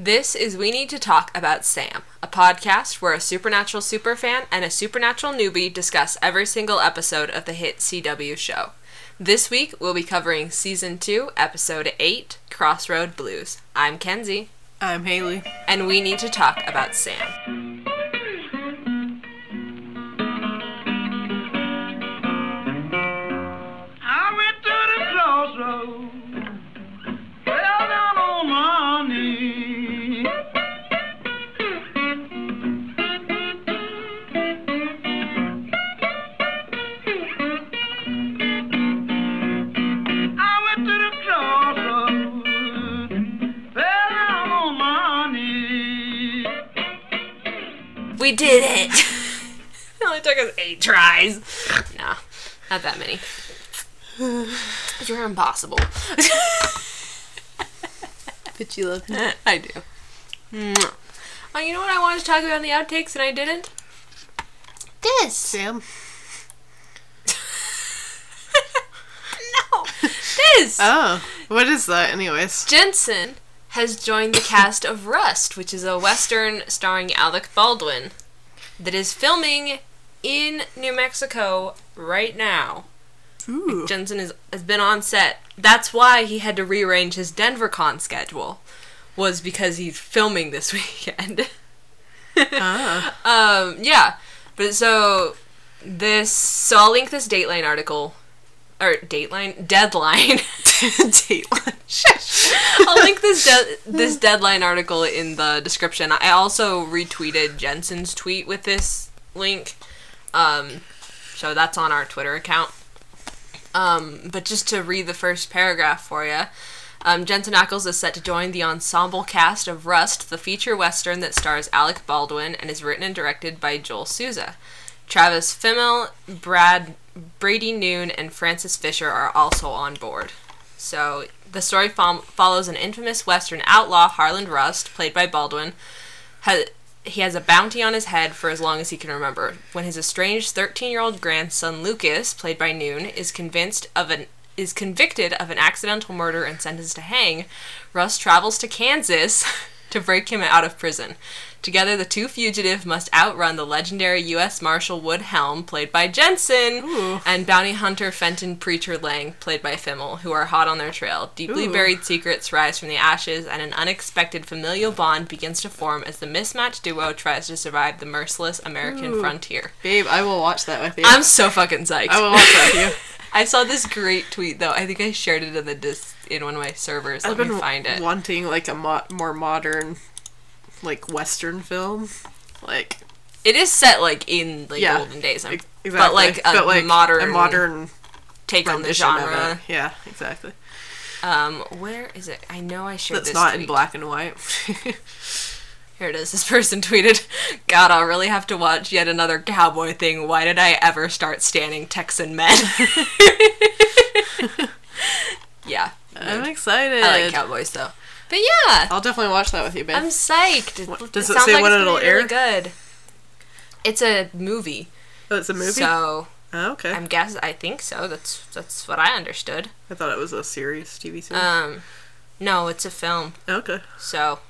This is We Need to Talk About Sam, a podcast where a supernatural superfan and a supernatural newbie discuss every single episode of the hit CW show. This week we'll be covering season 2, episode 8, Crossroad Blues. I'm Kenzie, I'm Haley. and we need to talk about Sam. We did it! it only took us eight tries. Nah, not that many. You're impossible. But you love me. I do. Oh, you know what I wanted to talk about in the outtakes and I didn't? This! Sam? no! This! Oh. What is that, anyways? Jensen has joined the cast of Rust, which is a western starring Alec Baldwin that is filming in New Mexico right now. Ooh. Jensen is, has been on set. That's why he had to rearrange his DenverCon schedule. Was because he's filming this weekend. Ah. um, yeah. But so this so I'll link this Dateline article or Dateline Deadline. Dateline. I'll link this de- this deadline article in the description. I also retweeted Jensen's tweet with this link. Um, so that's on our Twitter account. Um, but just to read the first paragraph for you. Um, Jensen Ackles is set to join the ensemble cast of Rust, the feature western that stars Alec Baldwin and is written and directed by Joel Souza. Travis Fimmel, Brad Brady Noon, and Frances Fisher are also on board. So the story fol- follows an infamous Western outlaw, Harland Rust, played by Baldwin. He has a bounty on his head for as long as he can remember. When his estranged 13-year-old grandson Lucas, played by Noon, is convinced of an is convicted of an accidental murder and sentenced to hang, Rust travels to Kansas to break him out of prison. Together, the two fugitives must outrun the legendary U.S. Marshal Wood Helm, played by Jensen, Ooh. and bounty hunter Fenton Preacher Lang, played by Fimmel, who are hot on their trail. Deeply Ooh. buried secrets rise from the ashes, and an unexpected familial bond begins to form as the mismatched duo tries to survive the merciless American Ooh. frontier. Babe, I will watch that with you. I'm so fucking psyched. I will watch that with you. I saw this great tweet though. I think I shared it in the dis- in one of my servers. Let I've been me find it. wanting like a mo- more modern, like Western film. Like, It is set like in like Yeah, olden days, I'm- exactly. but like a modern a modern take on the genre. Yeah, exactly. Um, where is it? I know I shared That's not in black and white. Here it is. This person tweeted, "God, I'll really have to watch yet another cowboy thing. Why did I ever start standing Texan men?" yeah, I'm excited. I like cowboys though. But yeah, I'll definitely watch that with you, babe. I'm psyched. What- does it it say like when it's it'll really air? Good. It's a movie. oh, it's a movie. So oh, okay. I'm guess I think so. That's that's what I understood. I thought it was a series, TV series. Um, no, it's a film. okay. So,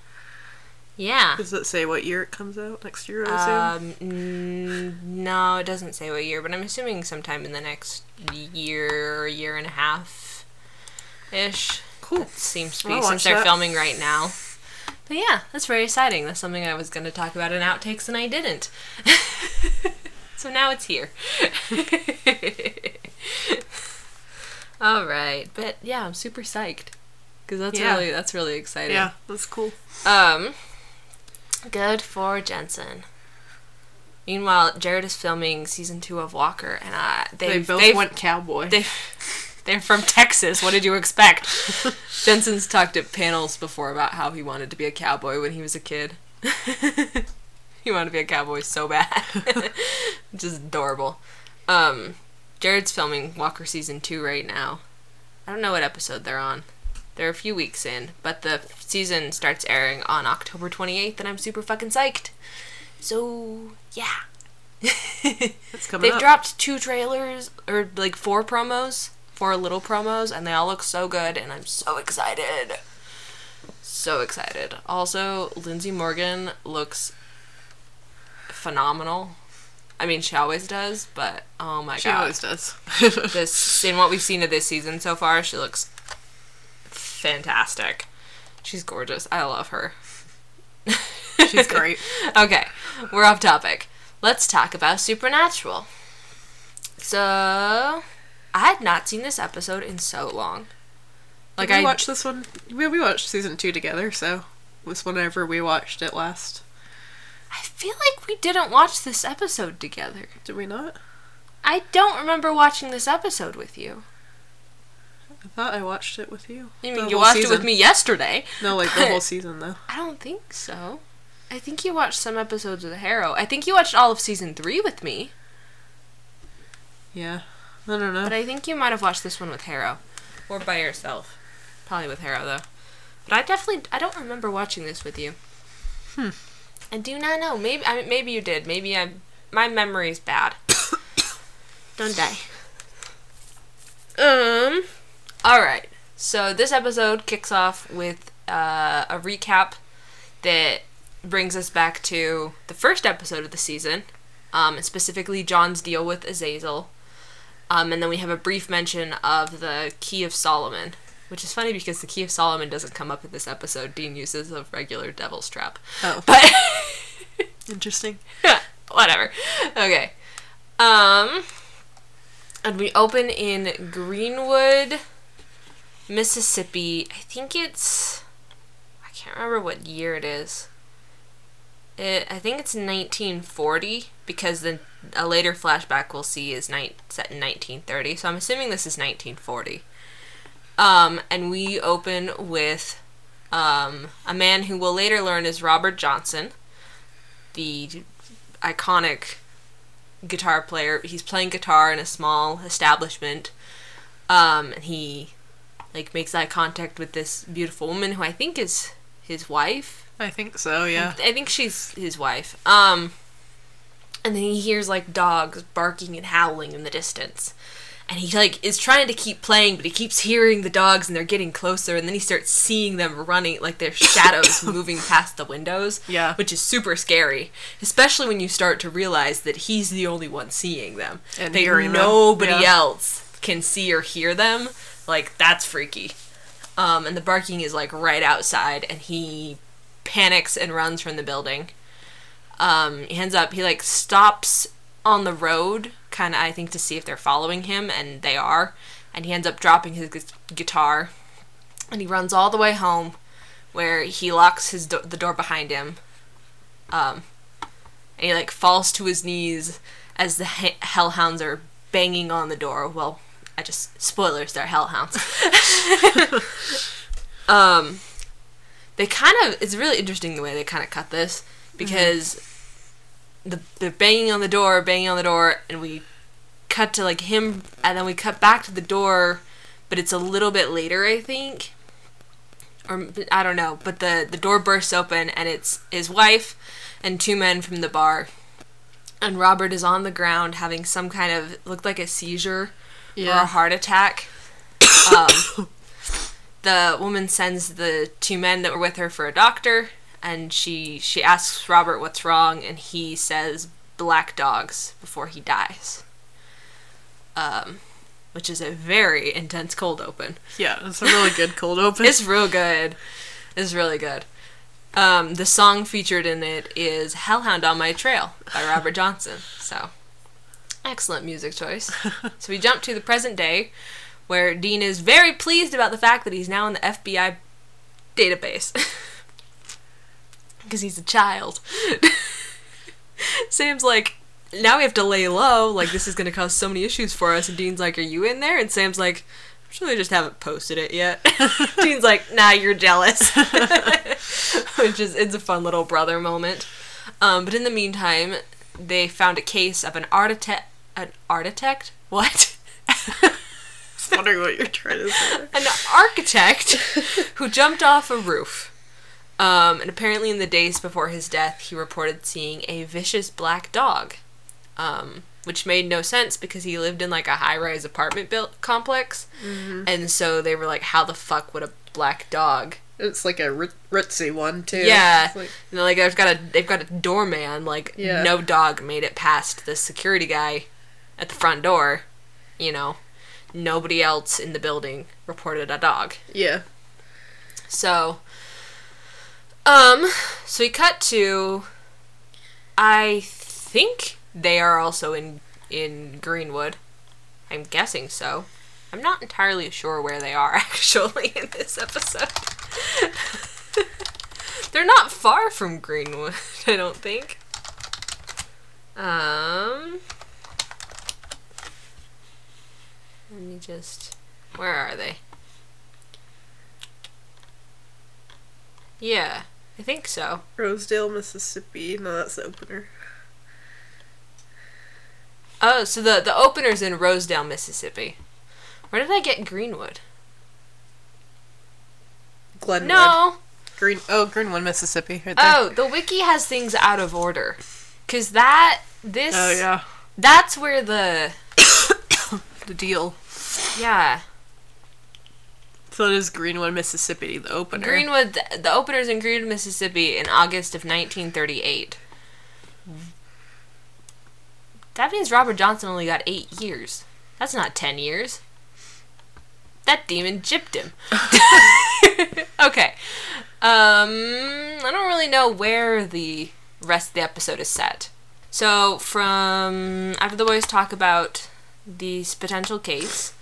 yeah. Does it say what year it comes out? Next year, I assume. Um, n- no, it doesn't say what year, but I'm assuming sometime in the next year, year and a half, ish. Cool. It seems to I'll be since they're that. filming right now. But yeah, that's very exciting. That's something I was going to talk about in outtakes and I didn't. so now it's here. All right, but yeah, I'm super psyched because that's Yeah. really that's really exciting. Yeah, that's cool. Um, good for Jensen. Meanwhile, Jared is filming season two of Walker, and uh, They both went cowboy. they they're from Texas. What did you expect? Jensen's talked at panels before about how he wanted to be a cowboy when he was a kid. he wanted to be a cowboy so bad, Just adorable. Um, Jared's filming Walker season two right now. I don't know what episode they're on. They're a few weeks in, but the season starts airing on October 28th, and I'm super fucking psyched. So, yeah. They've up. dropped two trailers, or like four promos, four little promos, and they all look so good, and I'm so excited. So excited. Also, Lindsey Morgan looks phenomenal. I mean, she always does, but oh my She god. always does. this in what we've seen of this season so far, she looks fantastic. She's gorgeous. I love her. She's great. okay, we're off topic. Let's talk about Supernatural. So, I had not seen this episode in so long. Like Like we I watched this one. We, we watched season two together, so it was whenever we watched it last. I feel like we didn't watch this episode together. Did we not? I don't remember watching this episode with you. I thought I watched it with you. The mean, you watched it with me yesterday. No, like the whole season though. I don't think so. I think you watched some episodes with Harrow. I think you watched all of season three with me, Yeah. I don't know. but I think you might have watched this one with Harrow, or by yourself. Probably with Harrow though. But I definitely I don't remember watching this with you. Hmm. I do not know. Maybe I mean, maybe you did. Maybe I my memory's bad. don't die. Um. All right. So this episode kicks off with uh, a recap that brings us back to the first episode of the season, um, specifically John's deal with Azazel. Um, and then we have a brief mention of the Key of Solomon, which is funny because the Key of Solomon doesn't come up in this episode. Dean uses a regular devil's trap. Oh, But interesting. whatever. Okay. Um and we open in Greenwood, Mississippi. I think it's I can't remember what year it is. It, I think it's 1940 because then a later flashback we'll see is night set in 1930. So I'm assuming this is 1940. Um, and we open with um, a man who we'll later learn is Robert Johnson, the iconic guitar player. He's playing guitar in a small establishment. Um, and he like makes eye contact with this beautiful woman who I think is his wife. I think so. Yeah. I think she's his wife. Um, and then he hears like dogs barking and howling in the distance. And he like is trying to keep playing, but he keeps hearing the dogs and they're getting closer. And then he starts seeing them running, like their shadows moving past the windows. Yeah. which is super scary, especially when you start to realize that he's the only one seeing them. And that hearing them. nobody Yeah. else can see or hear them. Like that's freaky. Um, and the barking is like right outside, and he panics and runs from the building. Um, he ends up, he like stops on the road, kind of, I think, to see if they're following him, and they are. And he ends up dropping his gu- guitar, and he runs all the way home, where he locks his do- the door behind him. Um, and he like falls to his knees as the he- hellhounds are banging on the door. Well, I just spoilers, they're hellhounds. um, they kind of it's really interesting the way they kind of cut this because the the banging on the door, banging on the door, and we cut to like him, and then we cut back to the door, but it's a little bit later, I think, or I don't know. But the the door bursts open, and it's his wife and two men from the bar, and Robert is on the ground having some kind of looked like a seizure or a heart attack. Um, the woman sends the two men that were with her for a doctor, and she she asks Robert what's wrong, and he says black dogs before he dies. Um, which is a very intense cold open. Yeah. It's a really good cold open. It's real good. It's really good. Um, the song featured in it is "Hellhound on My Trail" by Robert Johnson. So, excellent music choice. so we jump to the present day, where Dean is very pleased about the fact that he's now in the FBI database because he's a child. Sam's like, now we have to lay low. Like this is gonna cause so many issues for us. And Dean's like, are you in there? And Sam's like, I'm sure they just haven't posted it yet. Dean's like, nah, you're jealous. Which is it's a fun little brother moment. Um, but in the meantime, they found a case of an architect. An architect? What? was wondering what you're trying to say. an architect who jumped off a roof. Um, and apparently, in the days before his death, he reported seeing a vicious black dog, um, which made no sense because he lived in like a high-rise apartment built complex, and so they were like, "How the fuck would a black dog It's like a rit- ritzy one too. Yeah. Like- You know, like they've got a they've got a doorman. Like Yeah. no dog made it past the security guy at the front door. You know, nobody else in the building reported a dog. yeah. So, um, so we cut to. I think they are also in in Greenwood. I'm guessing so. I'm not entirely sure where they are actually in this episode. They're not far from Greenwood, I don't think. Um, let me just. Where are they? Yeah, I think so. Rosedale, Mississippi. No, that's the opener. Oh, so the the opener's in Rosedale, Mississippi. Where did I get Greenwood? Glenwood. No. Green. Oh, Greenwood, Mississippi. Right. Oh, the wiki has things out of order. Cause that this Oh yeah. that's where the The deal. yeah So it is Greenwood, Mississippi. The opener. Greenwood the, the opener's in Greenwood, Mississippi in August of 1938. That means Robert Johnson only got eight years. That's not ten years. That demon gypped him. okay. Um, I don't really know where the rest of the episode is set. So, from after the boys talk about this potential case,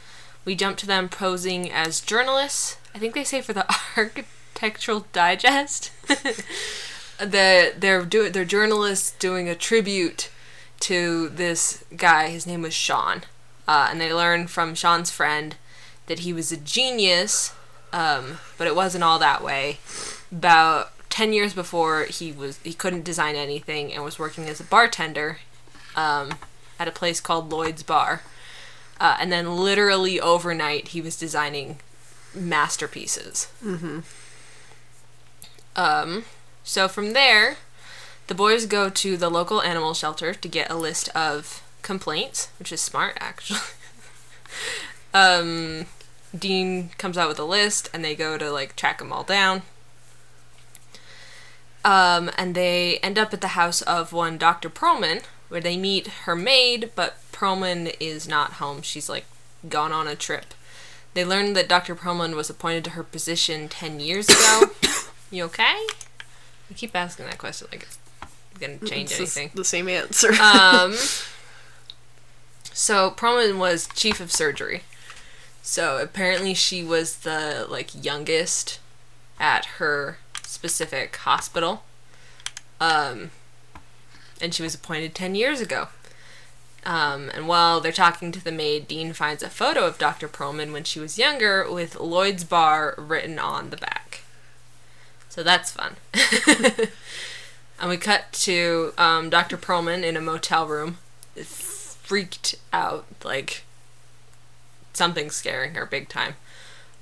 we jump to them posing as journalists. I think they say for the Architectural Digest. the they're doing they're journalists doing a tribute to this guy. His name was Sean, uh, and they learn from Sean's friend that he was a genius, um, but it wasn't all that way. About ten years before, he was he couldn't design anything and was working as a bartender um, at a place called Lloyd's Bar. Uh, and then literally overnight, he was designing masterpieces. Mm-hmm. Um, so from there, the boys go to the local animal shelter to get a list of complaints, which is smart actually. um, Dean comes out with a list, and they go to like track them all down. Um, and they end up at the house of one Dr. Perlman, where they meet her maid, but Perlman is not home. She's like gone on a trip. They learn that Dr. Perlman was appointed to her position 10 years ago. you okay? I keep asking that question like it's gonna change It's anything. The same answer. Um, so Perlman was chief of surgery. So apparently she was the like youngest at her specific hospital. Um, and she was appointed 10 years ago. Um, and while they're talking to the maid, Dean finds a photo of Dr. Perlman when she was younger with Lloyd's Bar written on the back. So that's fun. and we cut to um, Dr. Perlman in a motel room, freaked out, like something's scaring her big time.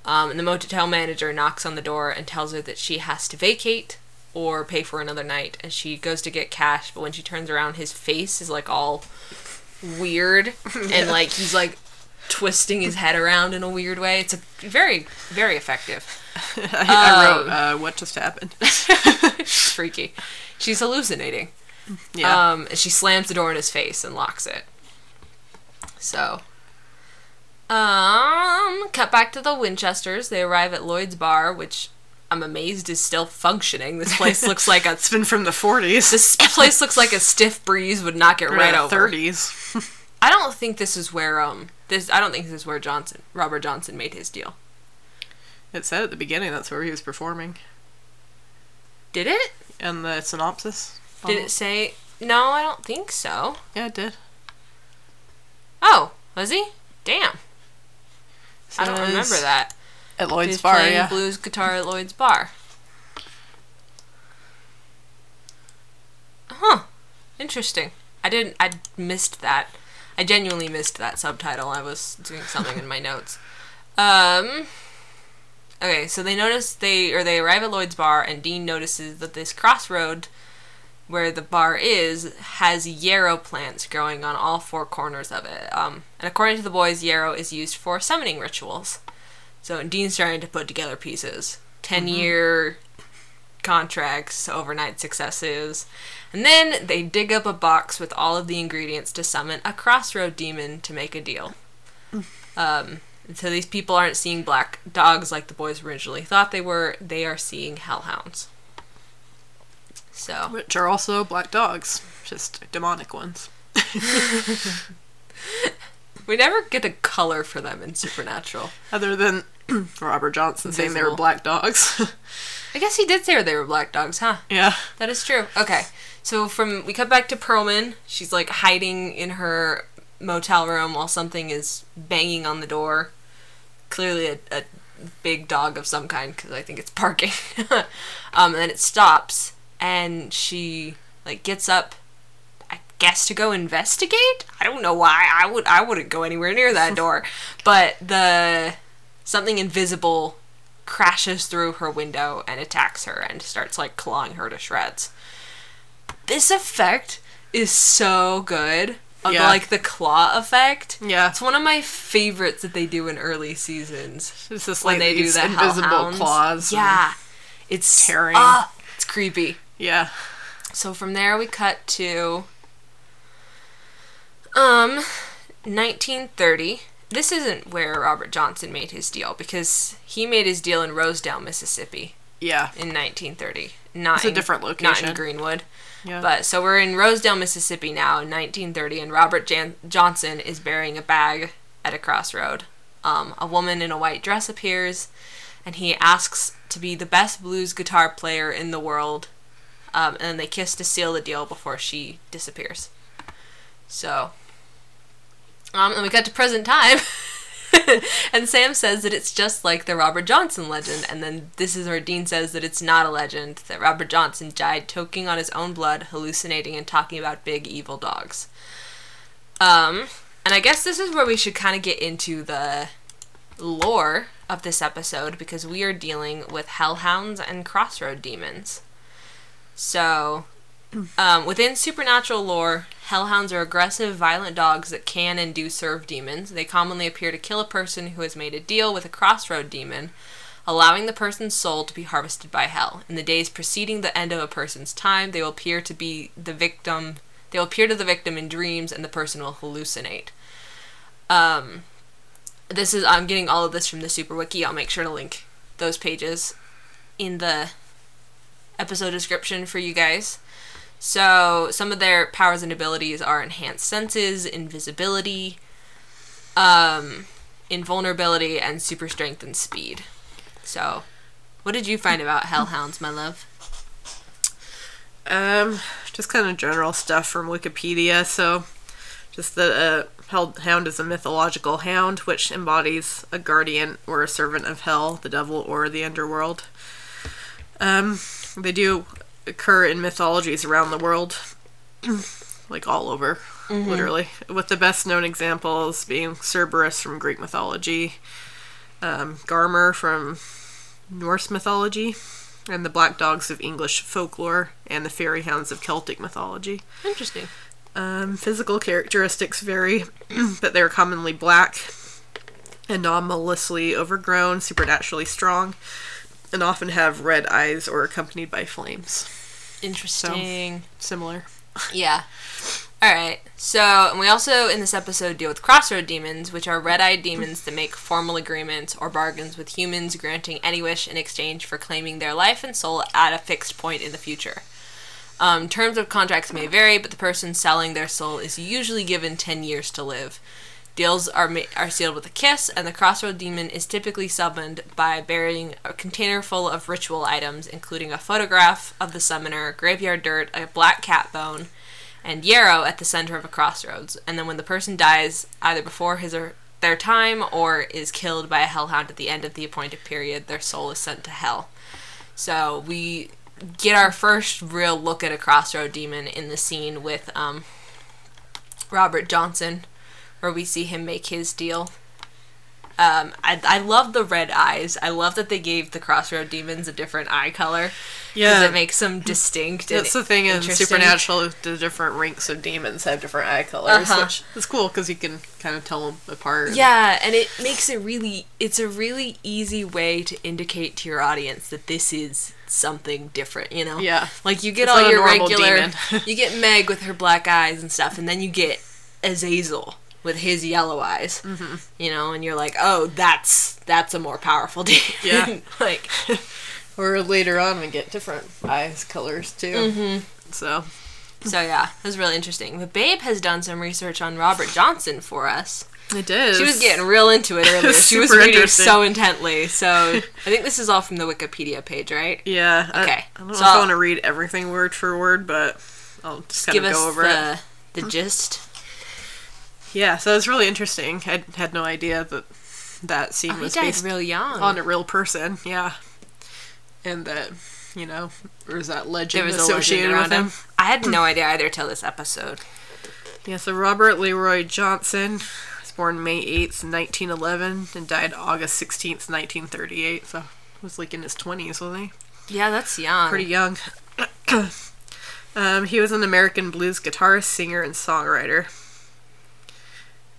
Um, and the motel manager knocks on the door and tells her that she has to vacate or pay for another night. And she goes to get cash, but when she turns around, his face is like all weird and like he's like twisting his head around in a weird way. It's a very, very effective. I, I wrote, um, uh, what just happened? Freaky. She's hallucinating. Yeah. Um, and she slams the door in his face and locks it. So, um, cut back to the Winchesters. They arrive at Lloyd's bar, which I'm amazed is still functioning. This place looks like a it's been from the 40s. this place looks like a stiff breeze would knock it right over. 30s. I don't think this is where um this. I don't think this is where Johnson Robert Johnson made his deal. It said at the beginning that's where he was performing. Did it? And the synopsis. Did it say? No, I don't think so. Yeah, it did. Oh, was he? Damn. I don't remember that. At Lloyd's Bar, playing yeah. blues guitar at Lloyd's bar. Huh. Interesting. I didn't. I missed that. I genuinely missed that subtitle. I was doing something in my notes. Um. Okay, so they notice they or they arrive at Lloyd's bar, and Dean notices that this crossroad where the bar is has yarrow plants growing on all four corners of it. Um, and according to the boys, yarrow is used for summoning rituals. So Dean's starting to put together pieces. 10 year contracts, overnight successes. And then they dig up a box with all of the ingredients to summon a crossroad demon to make a deal. Um, so these people aren't seeing black dogs like the boys originally thought they were, they are seeing hellhounds. So, Which are also black dogs, just demonic ones. we never get a color for them in Supernatural. Other than Robert Johnson saying they were black dogs. I guess he did say they were black dogs, huh? yeah. That is true. Okay. So from we cut back to Perlman. She's like hiding in her motel room while something is banging on the door. Clearly a, a big dog of some kind because I think it's barking. um, and then it stops and she like gets up. I guess to go investigate. I don't know why. I would I wouldn't go anywhere near that door. but the something invisible crashes through her window and attacks her and starts like clawing her to shreds. This effect is so good. Of Yeah. like the claw effect. Yeah. It's one of my favorites that they do in early seasons It's just when like they do the invisible hellhounds. claws. Yeah. It's tearing. ah, it's creepy. yeah. So from there we cut to um 1930. This isn't where Robert Johnson made his deal because he made his deal in Rosedale, Mississippi Yeah. in 1930. Not It's a in- different Not location. in Greenwood. Yeah. But so we're in Rosedale, Mississippi now in 1930, and Robert Jan- Johnson is bearing a bag at a crossroad. Um, a woman in a white dress appears, and he asks to be the best blues guitar player in the world. Um, and then they kiss to seal the deal before she disappears. So, um, and we got to present time. and Sam says that it's just like the Robert Johnson legend, and then this is where Dean says that it's not a legend, that Robert Johnson died choking on his own blood, hallucinating, and talking about big evil dogs. Um, and I guess this is where we should kind of get into the lore of this episode because we are dealing with hellhounds and crossroad demons. So, um, within supernatural lore, hellhounds are aggressive, violent dogs that can and do serve demons. They commonly appear to kill a person who has made a deal with a crossroad demon, allowing the person's soul to be harvested by hell. In the days preceding the end of a person's time, they will appear to be the victim. They will appear to the victim in dreams, and the person will hallucinate. Um, this is I'm getting all of this from the Super Wiki. I'll make sure to link those pages in the episode description for you guys. So, some of their powers and abilities are enhanced senses, invisibility, um, invulnerability, and super strength and speed. So, what did you find about hellhounds, my love? Um, just kind of general stuff from Wikipedia. So, just that a hell- hound is a mythological hound which embodies a guardian or a servant of hell, the devil, or the underworld. Um, they do occur in mythologies around the world, like all over, literally. With the best known examples being Cerberus from Greek mythology, um, Garmr from Norse mythology, and the black dogs of English folklore, and the fairy hounds of Celtic mythology. Interesting. Um, physical characteristics vary, but they're commonly black, anomalously overgrown, supernaturally strong, and often have red eyes or accompanied by flames. Interesting. Similar. Yeah. Alright, so, and we also in this episode deal with crossroad demons, which are red eyed demons that make formal agreements or bargains with humans, granting any wish in exchange for claiming their life and soul at a fixed point in the future. Um, terms of contracts may vary, but the person selling their soul is usually given 10 years to live. Deals are ma- are sealed with a kiss, and the crossroad demon is typically summoned by burying a container full of ritual items, including a photograph of the summoner, graveyard dirt, a black cat bone, and yarrow at the center of a crossroads. And then when the person dies, either before his or their time or is killed by a hellhound at the end of the appointed period, their soul is sent to hell. So we get our first real look at a crossroad demon in the scene with um, Robert Johnson, where we see him make his deal. Um, I, I love the red eyes. I love that they gave the crossroad demons a different eye color. Yeah. it makes them distinct. and That's the thing in. Supernatural, the different ranks of demons have different eye colors, Uh-huh. which is cool because you can kind of tell them apart. Yeah, and it makes it really it's a really easy way to indicate to your audience that this is something different, you know? Yeah. Like you get It's all your regular you get Meg with her black eyes and stuff, and then you get Azazel with his yellow eyes. Mm-hmm. You know, and you're like, "Oh, that's that's a more powerful demon." Yeah. like Or later on, we get different eyes colors too. Mm-hmm. So so yeah, it was really interesting. But Babe has done some research on Robert Johnson for us. it is. She was getting real into it earlier. She was reading so intently. So I think this is all from the Wikipedia page, right? Yeah. Okay, I, don't know if I want to read everything word for word, but I'll just kind Give of us go over the it. the gist. Yeah. So it's really interesting. I had no idea that that scene Oh, was based real young. on a real person. Yeah. And that you know, or is that legend there was a legend around with him? him. I had no idea either till this episode. Yeah, so Robert Leroy Johnson was born May 8th, 1911, and died August 16th, 1938. So he was like in his 20s, wasn't he? Yeah, that's young. Pretty young. um, he was an American blues guitarist, singer, and songwriter.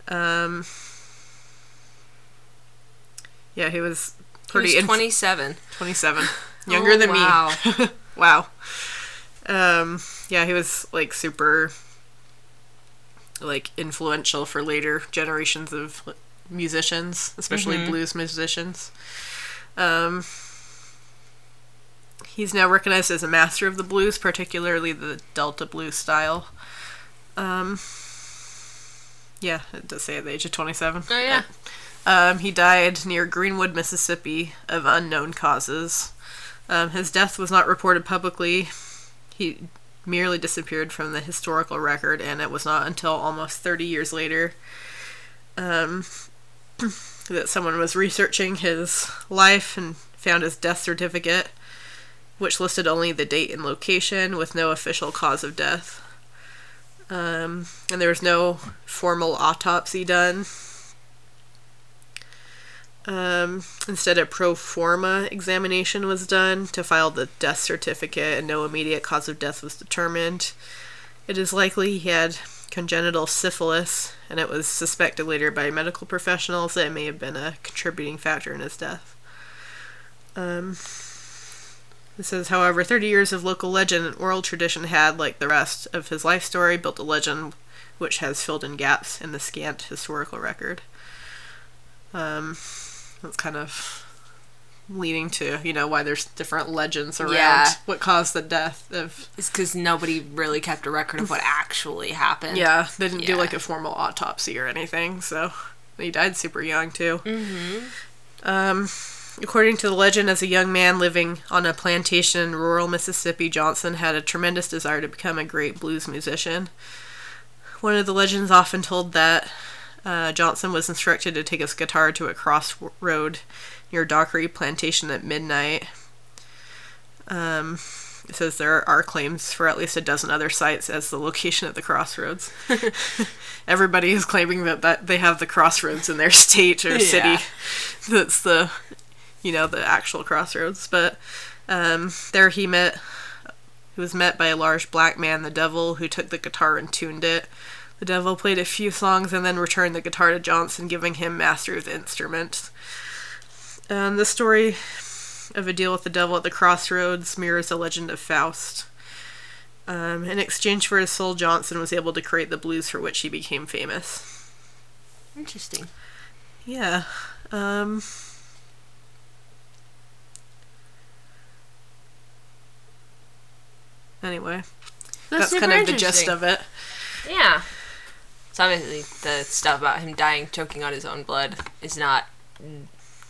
Um, yeah, he was He pretty was inf- 27. 27. Younger Oh, than wow. me. wow. Wow. Um, yeah, he was like super like influential for later generations of musicians, especially Mhm. blues musicians. Um, he's now recognized as a master of the blues, particularly the Delta blues style. Um, yeah, it does say at the age of 27. Oh yeah. Um, he died near Greenwood, Mississippi, of unknown causes. Um, his death was not reported publicly. He merely disappeared from the historical record, and it was not until almost 30 years later um, that someone was researching his life and found his death certificate, which listed only the date and location with no official cause of death. Um, and there was no formal autopsy done. Um, instead, a pro forma examination was done to file the death certificate, and no immediate cause of death was determined. It is likely he had congenital syphilis, and it was suspected later by medical professionals that it may have been a contributing factor in his death. Um, it says, however, 30 years of local legend and oral tradition had, like the rest of his life story, built a legend which has filled in gaps in the scant historical record. Um, that's kind of leading to you know why there's different legends around Yeah. what caused the death of It's because nobody really kept a record of what actually happened. yeah they didn't do like a formal autopsy or anything so he died super young too Mm-hmm. um according to the legend as a young man living on a plantation in rural mississippi johnson had a tremendous desire to become a great blues musician one of the legends often told that uh, Johnson was instructed to take his guitar to a crossroad near Dockery Plantation at midnight. Um, it says there are claims for at least a dozen other sites as the location of the crossroads. Everybody is claiming that, that they have the crossroads in their state or city. That's the, you know, the actual crossroads. But um, there he met, he was met by a large black man, the devil, who took the guitar and tuned it. The devil played a few songs and then returned the guitar to Johnson, giving him master of the instrument. Um, the story of a deal with the devil at the crossroads mirrors the legend of Faust. Um, in exchange for his soul, Johnson was able to create the blues for which he became famous. Interesting. Yeah. Um, anyway, that's, super kind of the gist of it. Yeah. So obviously the stuff about him dying choking on his own blood is not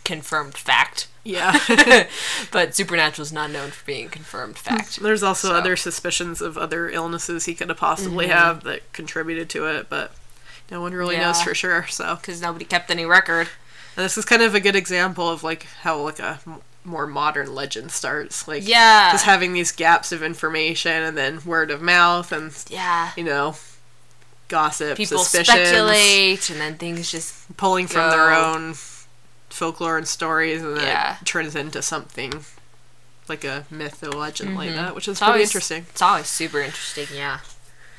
confirmed fact. Yeah. but Supernatural is not known for being confirmed fact. There's also So- Mm-hmm. other suspicions of other illnesses he could have possibly have that contributed to it, but no one really knows for sure. So Because nobody kept any record. and this is kind of a good example of like how like a m- more modern legend starts. Like Yeah. just having these gaps of information and then word of mouth and Yeah. you know gossip, People speculate and then things just pulling from their own folklore and stories, and then Yeah. it turns into something like a myth or legend like mm-hmm. that, which is It's pretty always interesting. It's always super interesting. Yeah.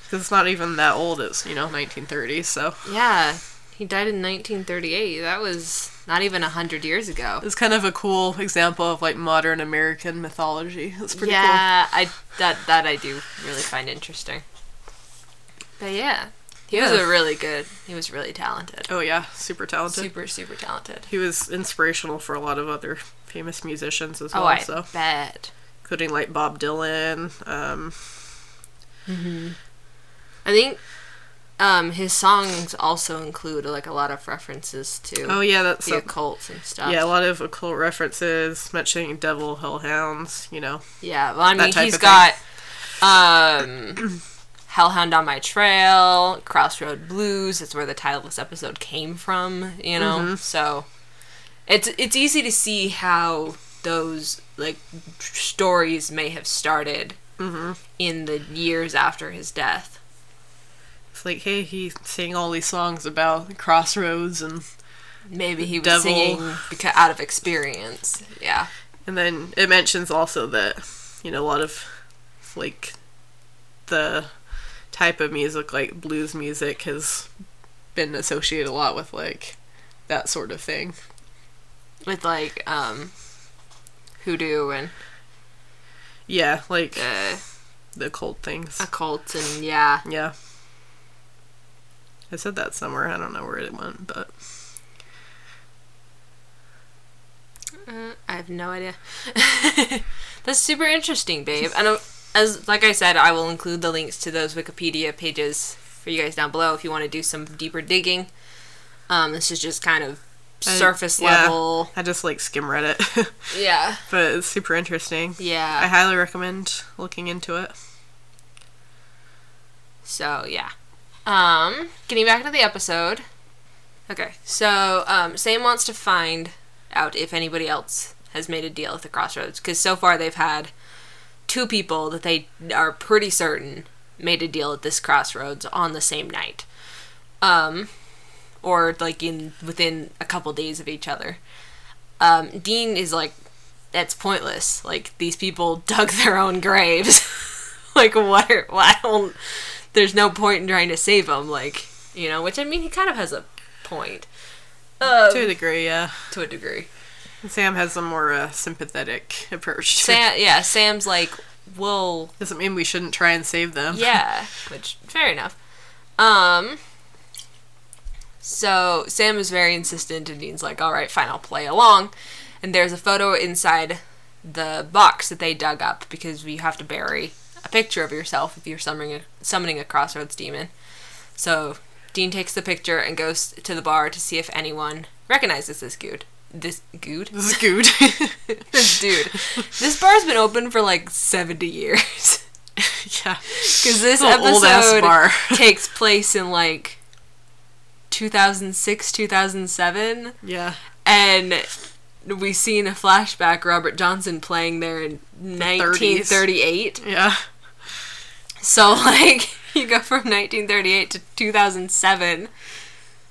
Because it's not even that old. It's you know 1930s. So Yeah. He died in 1938. That was not even a hundred years ago. it's kind of a cool example of like modern American mythology. It's pretty cool. yeah, I that that I do really find interesting. But yeah, he was a really good. He was really talented. Oh yeah, super talented. Super super talented. He was inspirational for a lot of other famous musicians as well. Oh, I so bet. including like Bob Dylan. Um, I think um, his songs also include like a lot of references to oh yeah, that's the some- occult and stuff. yeah, a lot of occult references, mentioning devil, hellhounds. You know, Yeah, well, I mean, he's got um, Hellhound on My Trail, Crossroad Blues. That's where the title of this episode came from. You know, Mm-hmm. so it's it's easy to see how those like stories may have started Mm-hmm. in the years after his death. It's like hey, he sang all these songs about crossroads and Maybe he was Devil. singing because out of experience. Yeah. And then it mentions also that, you know, a lot of like the type of music, like blues music, has been associated a lot with like that sort of thing. With like um, hoodoo and Yeah, like uh, the occult things. occult and yeah. Yeah. I said that somewhere. I don't know where it went, but Uh, I have no idea. That's super interesting, babe. And uh, as like I said, I will include the links to those Wikipedia pages for you guys down below if you want to do some deeper digging. Um, this is just kind of I- surface yeah. level. I just like skim read it. Yeah. but it's super interesting. Yeah. I highly recommend looking into it. So yeah. Um, getting back to the episode. Okay, so um, Sam wants to find out if anybody else has made a deal at the crossroads because so far they've had two people that they are pretty certain made a deal at this crossroads on the same night, um, or like in within a couple days of each other. Um, Dean is like, that's pointless. Like these people dug their own graves. like what? Are, don't. There's no point in trying to save them. Like you know, which I mean, he kind of has a point. Um, to a degree, yeah. to a degree. Sam has a more uh, sympathetic approach. To. Sam, yeah, Sam's like, well, Doesn't mean we shouldn't try and save them. yeah, which fair enough. Um, so Sam is very insistent, and Dean's like, all right, fine, I'll play along. And there's a photo inside the box that they dug up because we have to bury a picture of yourself if you're summoning a, summoning a crossroads demon. So Dean takes the picture and goes to the bar to see if anyone recognizes this dude. This dude? This is good. this dude. This bar's been open for like 70 years. yeah. Because this episode bar. takes place in like 2006, 2007. Yeah. And we see in a flashback Robert Johnson playing there in 1938. Yeah. So, like, you go from 1938 to 2007.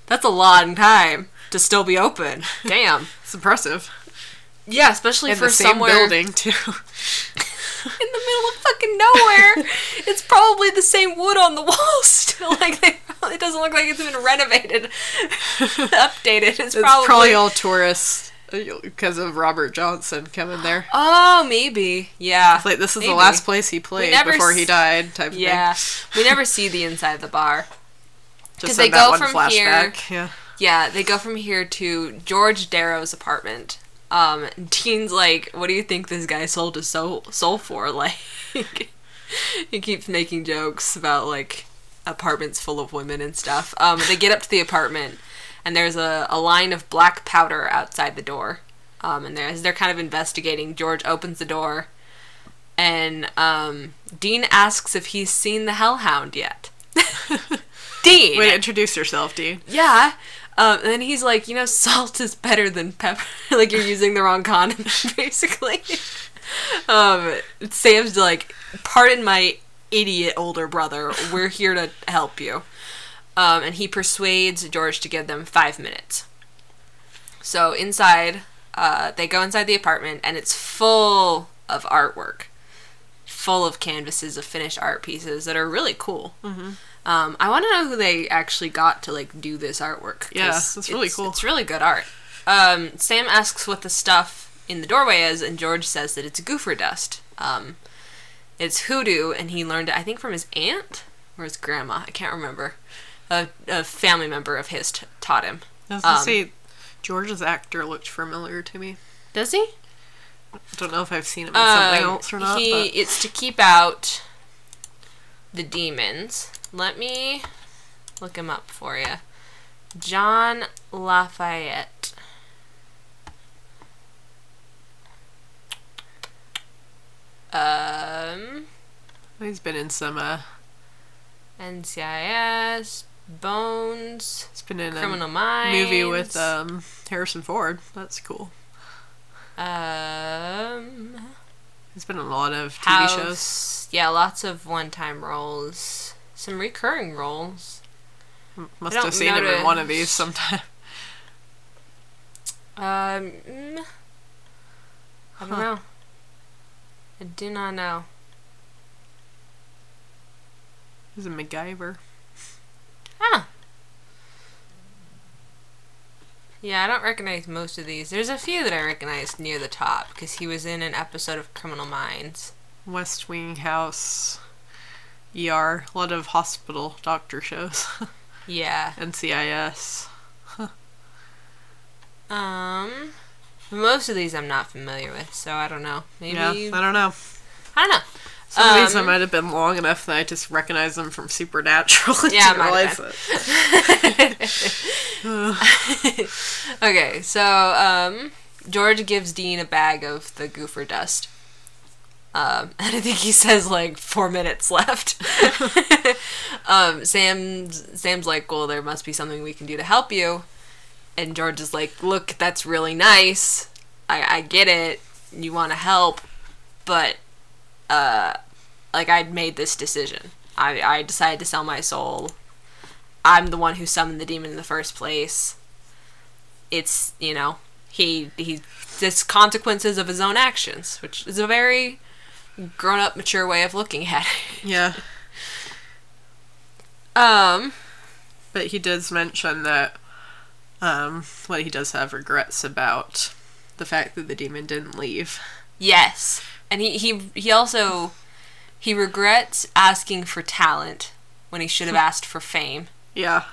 That's a long time to still be open. Damn. It's impressive. Yeah, especially In for the same somewhere building too. in the middle of fucking nowhere. it's probably the same wood on the walls still. Like they, it doesn't look like it's been renovated, updated. It's, It's probably, probably, all tourists because of Robert Johnson coming there. Oh, maybe. Yeah. It's like this is maybe. the last place he played before he died, type of Yeah. thing. we never see the inside of the bar. Just they go one from flashback. Yeah. Yeah, they go from here to George Darrow's apartment. Um, Dean's like, "What do you think this guy sold his soul soul for?" Like, he keeps making jokes about like apartments full of women and stuff. Um, they get up to the apartment, and there's a, a line of black powder outside the door. Um, and as they're kind of investigating, George opens the door, and um, Dean asks if he's seen the Hellhound yet. Dean, Way to introduce yourself, Dean. yeah. Um, and then he's like, you know, salt is better than pepper. like you're using the wrong condom, basically. um, Sam's like, pardon my idiot older brother. We're here to help you. Um, and he persuades George to give them five minutes. So inside, uh, they go inside the apartment, and it's full of artwork, full of canvases of finished art pieces that are really cool. Mm-hmm. Um, I want to know who they actually got to like do this artwork. Yeah, that's really cool. It's really good art. Um, Sam asks what the stuff in the doorway is, and George says that it's goofer dust. Um, it's hoodoo, and he learned it, I think, from his aunt or his grandma. I can't remember. A, a family member of his t- taught him. I was gonna Um, say, George's actor looked familiar to me. Does he? I don't know if I've seen him in something Um, else or not. He, but it's to keep out the demons. Let me look him up for you. John Lafayette. Um, he's been in some. Uh, NCIS, Bones, he's been in Criminal a Minds. movie with um, Harrison Ford. That's cool. um, He's been a lot of TV shows. Yeah, lots of one-time roles. Some recurring roles. Must have seen him in one of these sometime. Um, I don't Huh. know. I do not know. He's a MacGyver. Ah. Yeah, I don't recognize most of these. There's a few that I recognize near the top because he was in an episode of Criminal Minds. West Wing House. ER. A lot of hospital doctor shows. Yeah. NCIS. Um, most of these I'm not familiar with, so I don't know. Maybe yeah, I don't know. I don't know. Some of these I Um, might have been long enough that I just recognize them from Supernatural. and Yeah, realize it. okay, so um, George gives Dean a bag of the goofer dust. Um, and I think he says like four minutes left. um, Sam's Sam's like, well, there must be something we can do to help you. And George is like, look, that's really nice. I, I get it. You want to help, but uh, like I'd made this decision. I I decided to sell my soul. I'm the one who summoned the demon in the first place. It's you know he he this consequences of his own actions, which is a very grown up, mature way of looking at it. yeah, Um, but he does mention that um, what he does have regrets about the fact that the demon didn't leave. yes, and he he he also he regrets asking for talent when he should have asked for fame. Yeah,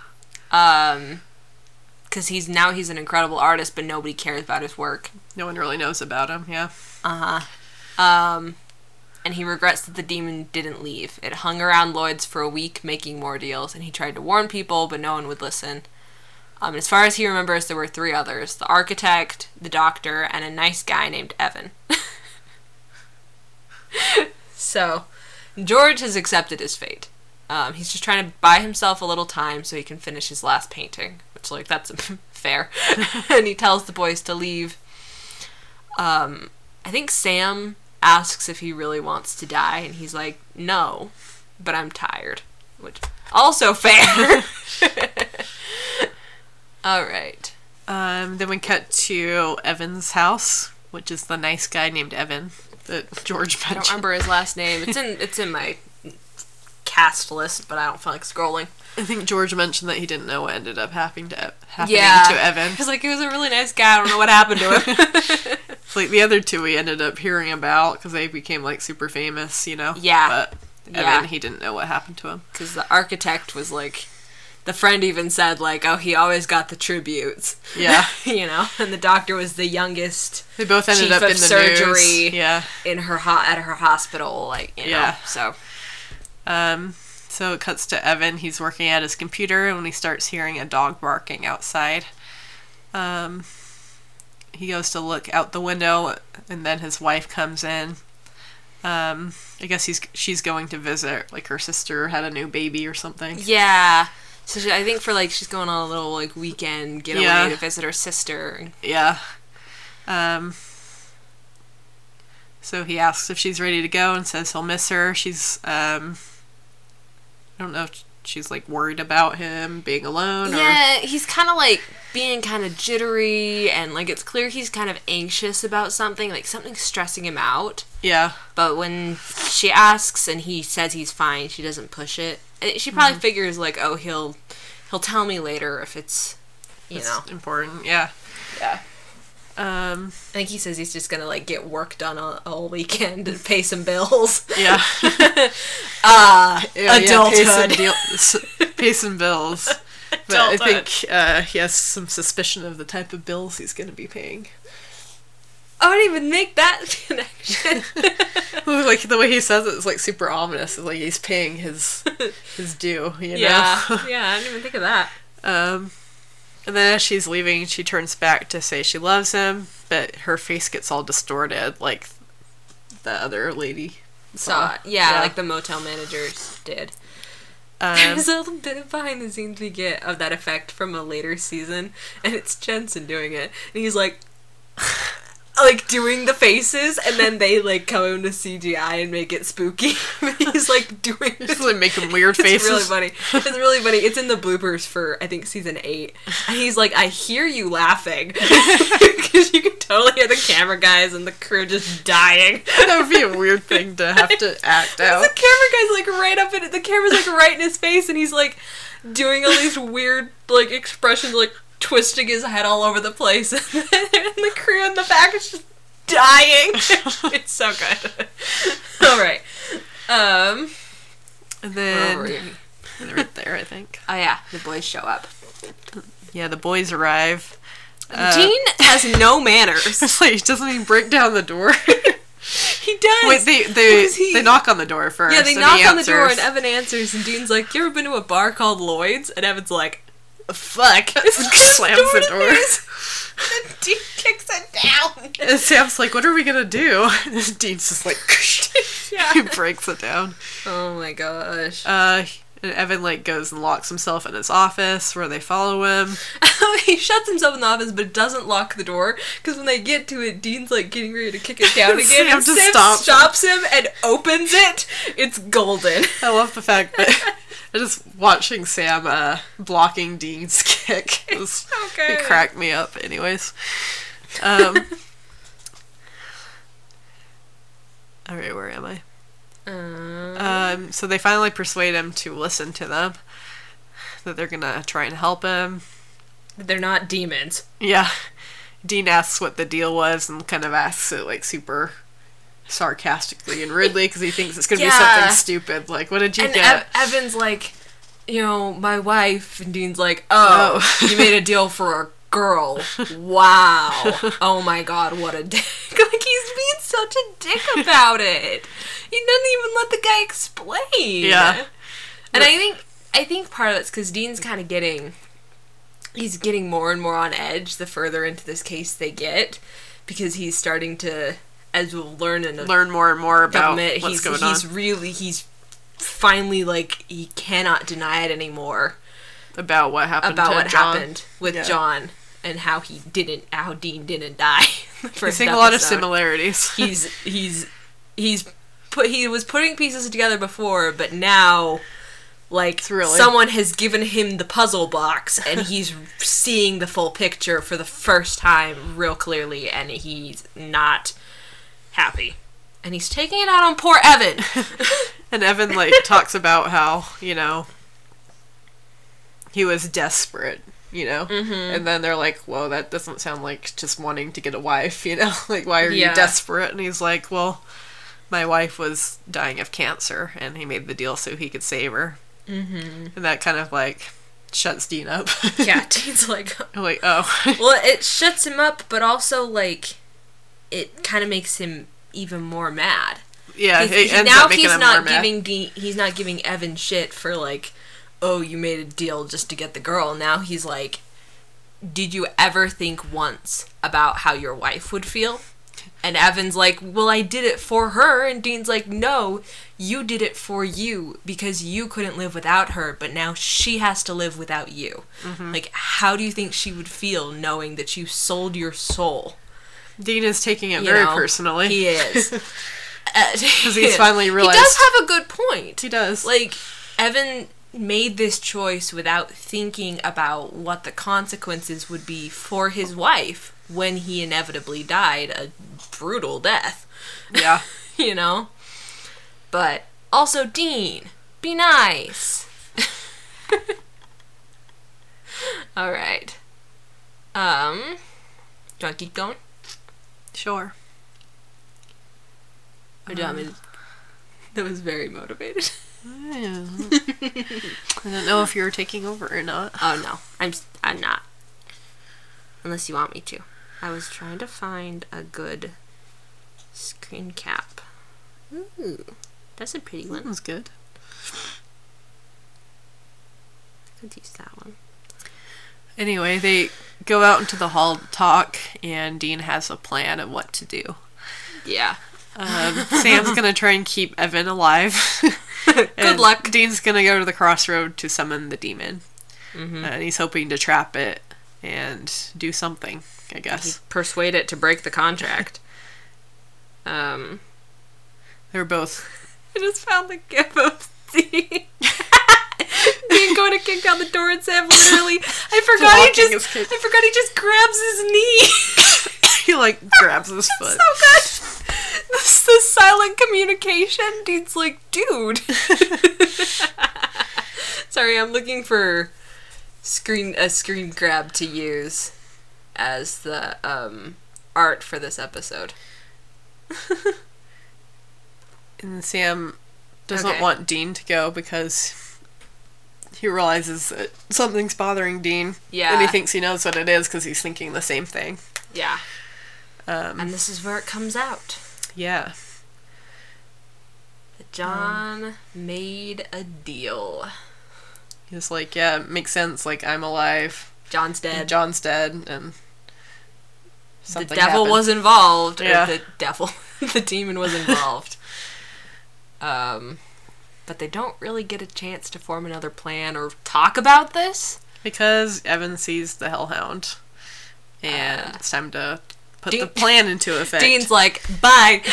Um, because he's now he's an incredible artist, but nobody cares about his work. no one really knows about him. Yeah, Uh huh. Um, and he regrets that the demon didn't leave. It hung around Lloyd's for a week making more deals, and he tried to warn people, but no one would listen. Um, as far as he remembers, there were three others the architect, the doctor, and a nice guy named Evan. so, George has accepted his fate. Um, he's just trying to buy himself a little time so he can finish his last painting, which, like, that's fair. and he tells the boys to leave. Um, I think Sam asks if he really wants to die, and he's like, no, but I'm tired. Which, also fair. Alright. Um, then we cut to Evan's house, which is the nice guy named Evan that George mentioned. I don't remember his last name. It's in it's in my cast list, but I don't feel like scrolling. I think George mentioned that he didn't know what ended up happening to happening Yeah. to Evan. He's like, he was a really nice guy. I don't know what happened to him. Like the other two, we ended up hearing about because they became like super famous, you know. Yeah. But Yeah. He didn't know what happened to him. Because the architect was like, the friend even said, like, oh, he always got the tributes. Yeah. you know? And the doctor was the youngest They both ended up in the surgery. news. Yeah. in her ho- at her hospital, like, you know? Yeah. So, Um. So it cuts to Evan. He's working at his computer, and when he starts hearing a dog barking outside, um, he goes to look out the window, and then his wife comes in. Um, I guess he's she's going to visit, like her sister had a new baby or something. yeah. So she, I think for, like, she's going on a little, like, weekend getaway Yeah. to visit her sister. Yeah. Um. So he asks if she's ready to go and says he'll miss her. She's um. I don't know. If she's like worried about him being alone. Or, Yeah, he's kind of like being kind of jittery, and like it's clear he's kind of anxious about something, like something's stressing him out. yeah, But when she asks and he says he's fine, she doesn't push it. She probably figures like, oh, he'll he'll tell me later if it's, you it's know. important. Yeah. Yeah. Um. I think he says he's just gonna like get work done all, all weekend and pay some bills. Yeah. Ah, Yeah, yeah, pay some, adulthood. deal- pay some bills. But I think uh, he has some suspicion of the type of bills he's going to be paying. I wouldn't even make that connection. like the way he says it is like super ominous. It's like he's paying his his due. You know. yeah, yeah, I didn't even think of that. Um, and then as she's leaving, she turns back to say she loves him, but her face gets all distorted, like the other lady. Saw. yeah, like the motel managers did. Um, There's a little bit of behind the scenes we get of that effect from a later season, and it's Jensen doing it, and he's like, like doing the faces, and then they like come into CGI and make it spooky. he's like doing. just like making weird It's faces. really funny. It's really funny. It's in the bloopers for I think season eight, and he's like, "I hear you laughing," because you can totally hear the camera guys and the crew just dying. that would be a weird thing to have to act out. The camera guy's like right up in it. The camera's like right in his face, and he's like doing all these weird like expressions, like twisting his head all over the place, and the crew in the back is just dying. it's so good. all right. Um. And then we? right there, I think. Oh yeah, the boys show up. Yeah, the boys arrive. Uh, Dean has no manners. Like he doesn't even break down the door. He does. Wait, they they Because he- they knock on the door first. yeah, they and knock he on the door and. Evan answers, and Dean's like, "You ever been to a bar called Lloyd's?" And Evan's like, "Fuck!" slams the door. and Dean kicks it down. And Sam's like, "What are we gonna do?" And Dean's just like, he breaks it down. Oh my gosh. Uh, and Evan like goes and locks himself in his office where they follow him. he shuts himself in the office, but doesn't lock the door because when they get to it, Dean's like getting ready to kick it down again, Sam and just Sam stops him. stops him and opens it. It's golden. I love the fact that just watching Sam uh, blocking Dean's kick was Okay. it cracked me up. Anyways, um, all right, where am I? Uh, Um, so they finally persuade him to listen to them. That they're gonna try and help him. they're not demons. Yeah. Dean asks what the deal was and kind of asks it like super sarcastically and rudely because he thinks it's gonna be something stupid. Like, what did you And get? Ev- Evan's like, you know, my wife. And Dean's like, oh, Oh. you made a deal for a girl. Wow. Oh my god, what a dick. like, he's being such a dick about it. He doesn't even let the guy explain. Yeah. And I think, I think part of it's because Dean's kind of getting, he's getting more and more on edge the further into this case they get. Because he's starting to, as we'll learn and Learn more and more about government. what's he's going he's on really he's finally like he cannot deny it anymore about what happened about what John. happened with Yeah. John and how he didn't how Dean didn't die. We're seeing a lot of similarities. He's he's he's put he was putting pieces together before, but now like really- someone has given him the puzzle box and he's seeing the full picture for the first time real clearly and he's not happy. And he's taking it out on poor Evan. And Evan like talks about how you know he was desperate, you know, Mm-hmm. and then they're like, "Whoa, that doesn't sound like just wanting to get a wife," you know? like, why are Yeah. you desperate? And he's like, "Well, my wife was dying of cancer, and he made the deal so he could save her." Mm-hmm. And that kind of like shuts Dean up. yeah, Dean's like, I'm like, oh, well, it shuts him up, but also like, it kind of makes him even more mad. yeah. He- now he's not giving Dean, he's not giving Evan shit for like, oh, you made a deal just to get the girl. Now he's like, did you ever think once about how your wife would feel? And Evan's like, well, I did it for her. And Dean's like, no, you did it for you because you couldn't live without her, but now she has to live without you. Mm-hmm. Like, how do you think she would feel knowing that you sold your soul? Dean is taking it You very know, personally. He is. Because he's finally realized- He does have a good point. He does. Like, Evan made this choice without thinking about what the consequences would be for his wife when he inevitably died a brutal death. Yeah. you know? But also, Dean, be nice. All right. Um, do to keep going? Sure. Or do you want me to- That was very motivated. I don't know if you're taking over or not. Oh no, I'm s- I'm not. Unless you want me to. I was trying to find a good screen cap. Ooh, that's a pretty one. That was good. I Could use that one. Anyway, they go out into the hall to talk, and Dean has a plan of what to do. Yeah. Um, Sam's gonna try and keep Evan alive. Good luck. Dean's gonna go to the crossroad to summon the demon, Mm-hmm. and he's hoping to trap it and do something. I guess Persuade it to break the contract. um, they're both. I just found the gif of Dean. Dean going to kick down the door and Sam literally. I forgot he just I forgot he just grabs his knee. he like grabs his foot. so good. This is the silent communication. Dean's like, dude. Sorry, I'm looking for screen a screen grab to use as the um, art for this episode. And Sam doesn't Okay. want Dean to go because he realizes that something's bothering Dean. Yeah. And he thinks he knows what it is because he's thinking the same thing. Yeah, Um, and this is where it comes out. yeah. that John made a deal. He's like, yeah, it makes sense. Like, I'm alive. John's dead. And John's dead. And the devil happened. was involved. Yeah. The devil, the demon was involved. um, but they don't really get a chance to form another plan or talk about this. Because Evan sees the Hellhound. And Uh, it's time to put Dean- the plan into effect. Dean's like, bye.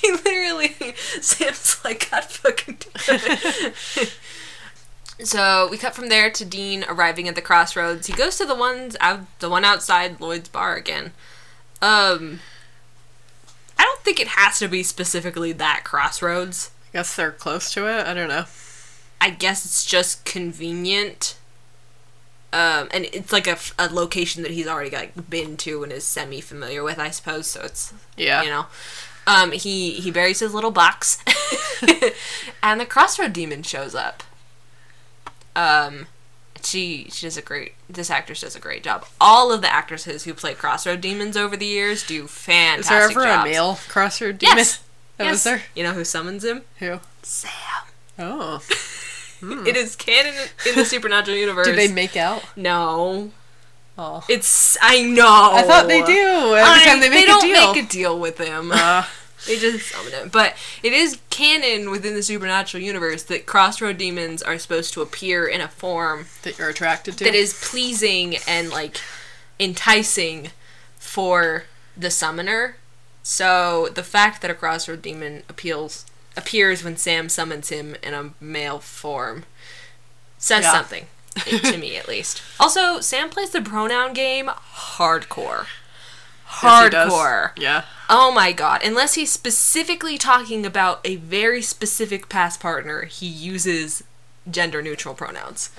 he literally, Sam's like, God fucking. So we cut from there to Dean arriving at the crossroads. He goes to the ones out, the one outside Lloyd's bar again. Um, don't think it has to be specifically that crossroads. I guess they're close to it. I don't know. I guess it's just convenient. Um, and it's like a location that he's already like been to and is semi familiar with, I suppose. So it's Yeah. you know, um, he he buries his little box, and the crossroad demon shows up. Um, she she does a great. This actress does a great job. All of the actresses who play crossroad demons over the years do fantastic Is there ever jobs. a male crossroad demon? Yes. That yes. was there? You know who summons him? Who? Sam. Oh. It is canon in the supernatural universe. Did they make out? No, Oh. it's I know. I thought they do every I- time they make don't a deal. make a deal with him. Uh, They just summon him. But it is canon within the supernatural universe that crossroad demons are supposed to appear in a form that you're attracted to. that is pleasing and like enticing for the summoner. So the fact that a crossroad demon appeals appears when Sam summons him in a male form says Yeah. something to me at least. Also, Sam plays the pronoun game hardcore. Yes. Hardcore. Yeah. Oh my god. Unless he's specifically talking about a very specific past partner, he uses gender neutral pronouns.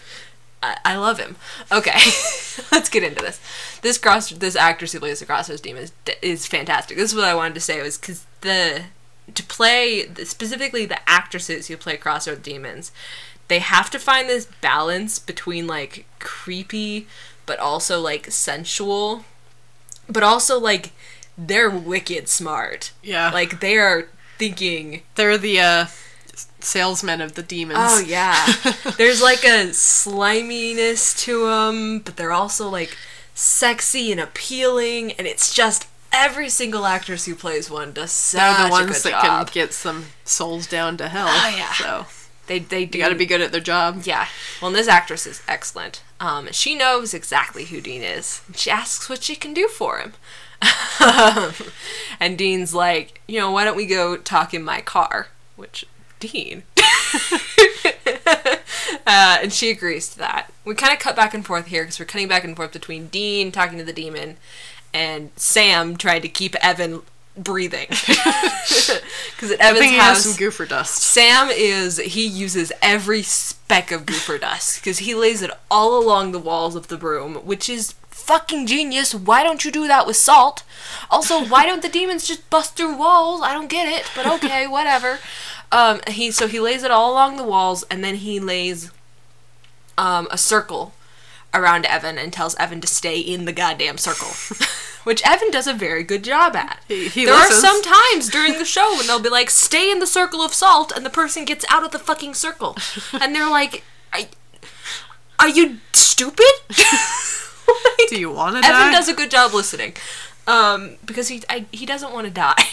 I, I love him. Okay, let's get into this. This cross, this actress who plays the Crossroads Demon is, is fantastic. This is what I wanted to say was because the to play specifically the actresses who play Crossroad Demons, they have to find this balance between like creepy but also like sensual, but also like they're wicked smart. Yeah. Like they are thinking they're the uh, salesmen of the demons. Oh yeah. There's like a sliminess to them, but they're also like sexy and appealing, and it's just every single actress who plays one does such They're the ones that job. can get some souls down to hell. Oh, yeah. So They they do got to be good at their job. Yeah. Well, and this actress is excellent. Um, she knows exactly who Dean is. She asks what she can do for him. and Dean's like, you know, why don't we go talk in my car? Which Dean. uh, and she agrees to that. We kind of cut back and forth here because we're cutting back and forth between Dean talking to the demon and Sam trying to keep Evan breathing. Because at Evan's think he has house, some goofer dust. Sam is he uses every speck of goofer dust because he lays it all along the walls of the room, which is fucking genius. Why don't you do that with salt? Also, why don't the demons just bust through walls? I don't get it, but okay, whatever. Um, he so he lays it all along the walls, and then he lays um, a circle around Evan and tells Evan to stay in the goddamn circle. Which Evan does a very good job at. He- he there listens. are some times during the show when they'll be like, "Stay in the circle of salt," and the person gets out of the fucking circle, and they're like, "Are, are you stupid?" Like, Do you want to? Evan die? does a good job listening, um, because he I, he doesn't want to die.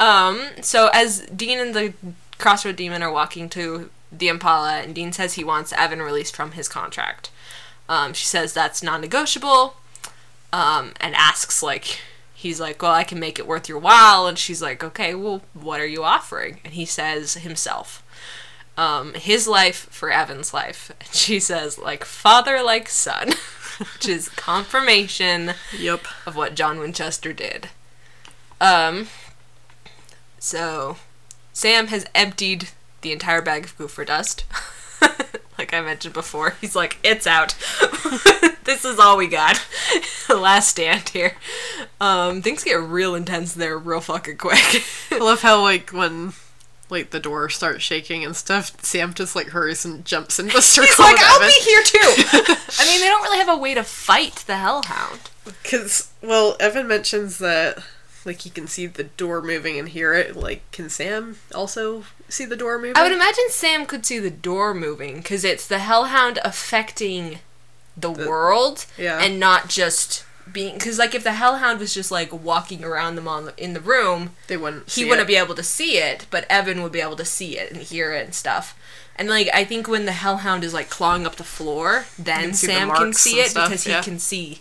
um, so as Dean and the Crossroad Demon are walking to the Impala, and Dean says he wants Evan released from his contract. Um, she says that's non-negotiable, um, and asks like, he's like, well, I can make it worth your while, and she's like, okay, well, what are you offering? And he says himself. Um, his life for Evan's life. And she says, like father, like son, which is confirmation Yep. of what John Winchester did. Um, so Sam has emptied the entire bag of goofer dust. like I mentioned before, he's like, it's out. This is all we got. Last stand here. Um, things get real intense there real fucking quick. I love how like when like the door starts shaking and stuff, Sam just like hurries and jumps into the circle. He's like, I'll be here too. I mean, they don't really have a way to fight the Hellhound. Because, well, Evan mentions that, like, he can see the door moving and hear it. Like, can Sam also see the door moving? I would imagine Sam could see the door moving because it's the Hellhound affecting the, world yeah. and not just being. Because like if the Hellhound was just like walking around them on the, in the room, They wouldn't. he wouldn't it. be able to see it, but Evan would be able to see it and hear it and stuff. And like I think when the Hellhound is like clawing up the floor, then see the Sam can see it stuff, because he yeah. can see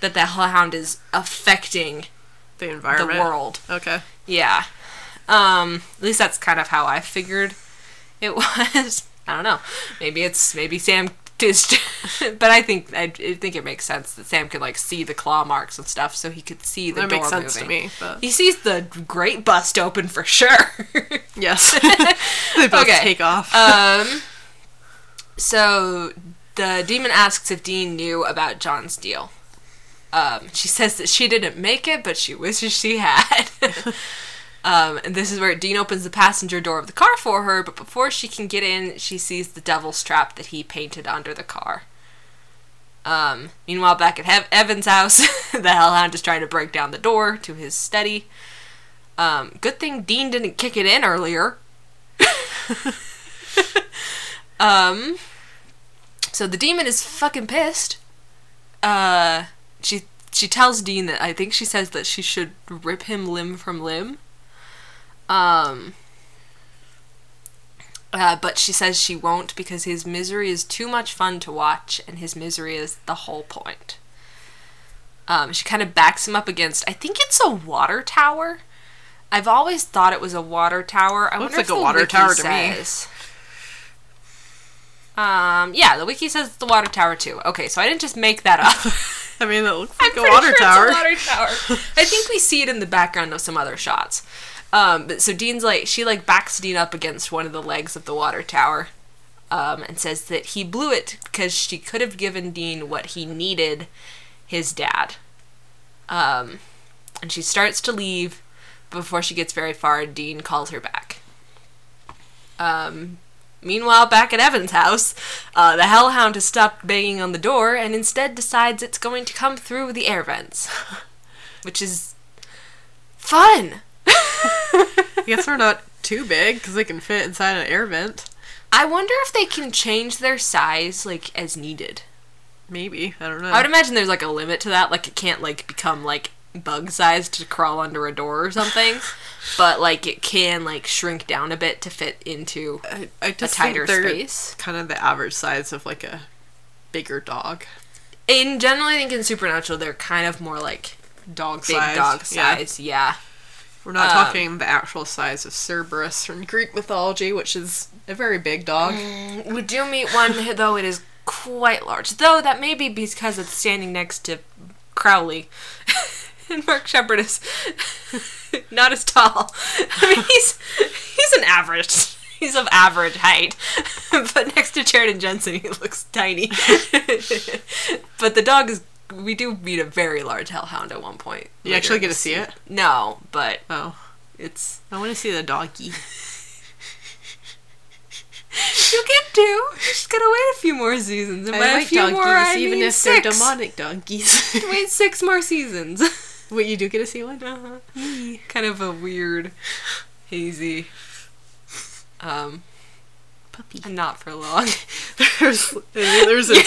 that the Hellhound is affecting the environment the world. Okay. Yeah. Um, at least that's kind of how I figured it was. I don't know. Maybe it's maybe Sam just but I think I, I think it makes sense that Sam could like see the claw marks and stuff so he could see the That door makes sense moving. to me. But He sees the great bust open for sure. yes, they both Okay. take off. um so the demon asks if Dean knew about John's deal. Um, she says that she didn't make it, but she wishes she had. Um, and this is where Dean opens the passenger door of the car for her, but before she can get in, she sees the devil's trap that he painted under the car. Um, meanwhile, back at Evan's house, the Hellhound is trying to break down the door to his study. Um, good thing Dean didn't kick it in earlier. um, so the demon is fucking pissed. Uh, she she tells Dean that I think she says that she should rip him limb from limb. Um. Uh, but she says she won't because his misery is too much fun to watch, and his misery is the whole point. Um, she kind of backs him up against. I think it's a water tower. I've always thought it was a water tower. I Looks wonder like if a the water wiki tower to me. says. Um, yeah, the wiki says it's the water tower too. Okay, so I didn't just make that up. I mean, it looks I'm like a water sure tower. It's a water tower. I think we see it in the background of some other shots. Um, but so Dean's like she like backs Dean up against one of the legs of the water tower, um, and says that he blew it because she could have given Dean what he needed, his dad. Um, and she starts to leave. But before she gets very far, Dean calls her back. Um, meanwhile, back at Evan's house, uh, the Hellhound has stopped banging on the door and instead decides it's going to come through the air vents, which is fun. I guess they're not too big because they can fit inside an air vent. I wonder if they can change their size like as needed. Maybe I don't know. I would imagine there's like a limit to that. Like it can't like become like bug sized to crawl under a door or something. but like it can like shrink down a bit to fit into I, I a tighter space. kind of the average size of like a bigger dog. In general, I think in Supernatural they're kind of more like Dog big size. dog yeah. size. Yeah. We're not Um, talking the actual size of Cerberus from Greek mythology, which is a very big dog. We do meet one, though it is quite large. Though that may be because it's standing next to Crowley. and Mark Sheppard is not as tall. I mean, he's he's an average. He's of average height. but next to Jared and Jensen, he looks tiny. but the dog is. We do meet a very large hellhound at one point. You actually get to see it? No, but Oh, it's I want to see the doggy. You get to. You just gotta wait a few more seasons. And I by a few donkeys, more, I even mean if six. they're demonic donkeys. Wait six more seasons. Wait, you do get to see one? uh-huh. kind of a weird, hazy. Um, Puppy. and not for long. There's there's a, a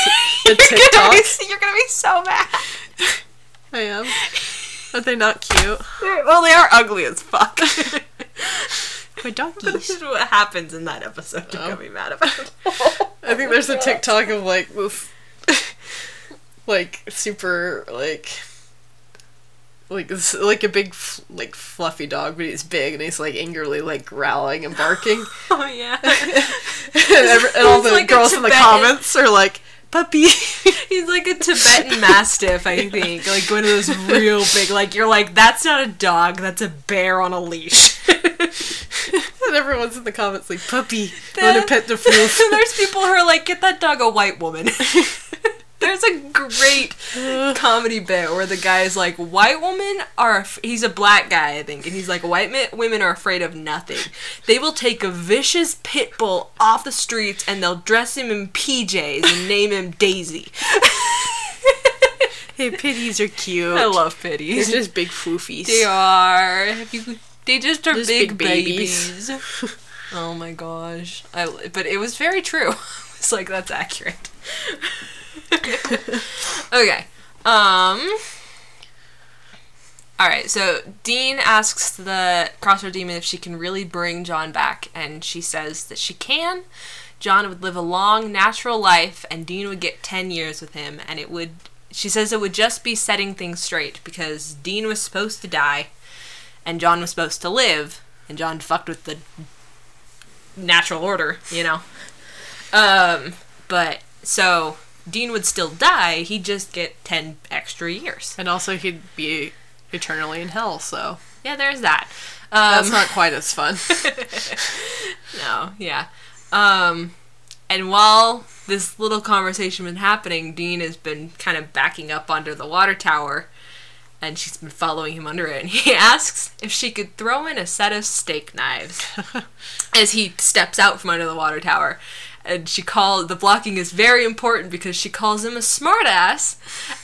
You're gonna, TikTok. be, you're gonna be so mad. I am. Are they not cute? Well, they are ugly as fuck. My this donkeys. is what happens in that episode. You're Oh. gonna be mad about. I think there's a oh TikTok of like this, like super like. Like this, like a big like fluffy dog, but he's big and he's like angrily like growling and barking, Oh yeah. and, every, and all the like girls in the comments are like puppy. He's like a Tibetan Mastiff, I think. Like one of those real big, like, you're like, that's not a dog, that's a bear on a leash. and everyone's in the comments like puppy. Want to pet the floof? There's people who are like, get that dog a white woman. There's a great comedy bit where the guy is like, white women are, af- he's a black guy, I think, and he's like, white mi- women are afraid of nothing. They will take a vicious pit bull off the streets and they'll dress him in PJs and name him Daisy. Hey, pitties are cute. I love pitties. They're just big foofies. They are. You, they just are Just big, big babies. babies. oh my gosh. I, but it was very true. it's like, that's accurate. okay. Um. Alright, so Dean asks the Crossroad Demon if she can really bring John back, and she says that she can. John would live a long, natural life, and Dean would get 10 years with him, and it would. She says it would just be setting things straight, because Dean was supposed to die, and John was supposed to live, and John fucked with the natural order, you know? Um, but, so, Dean would still die, he'd just get 10 extra years. And also, he'd be eternally in hell, so Yeah, there's that. Um, that's not quite as fun. No, yeah. Um, and while this little conversation been happening, Dean has been kind of backing up under the water tower, and she's been following him under it. And he asks if she could throw in a set of steak knives as he steps out from under the water tower. And she called the blocking is very important because she calls him a smartass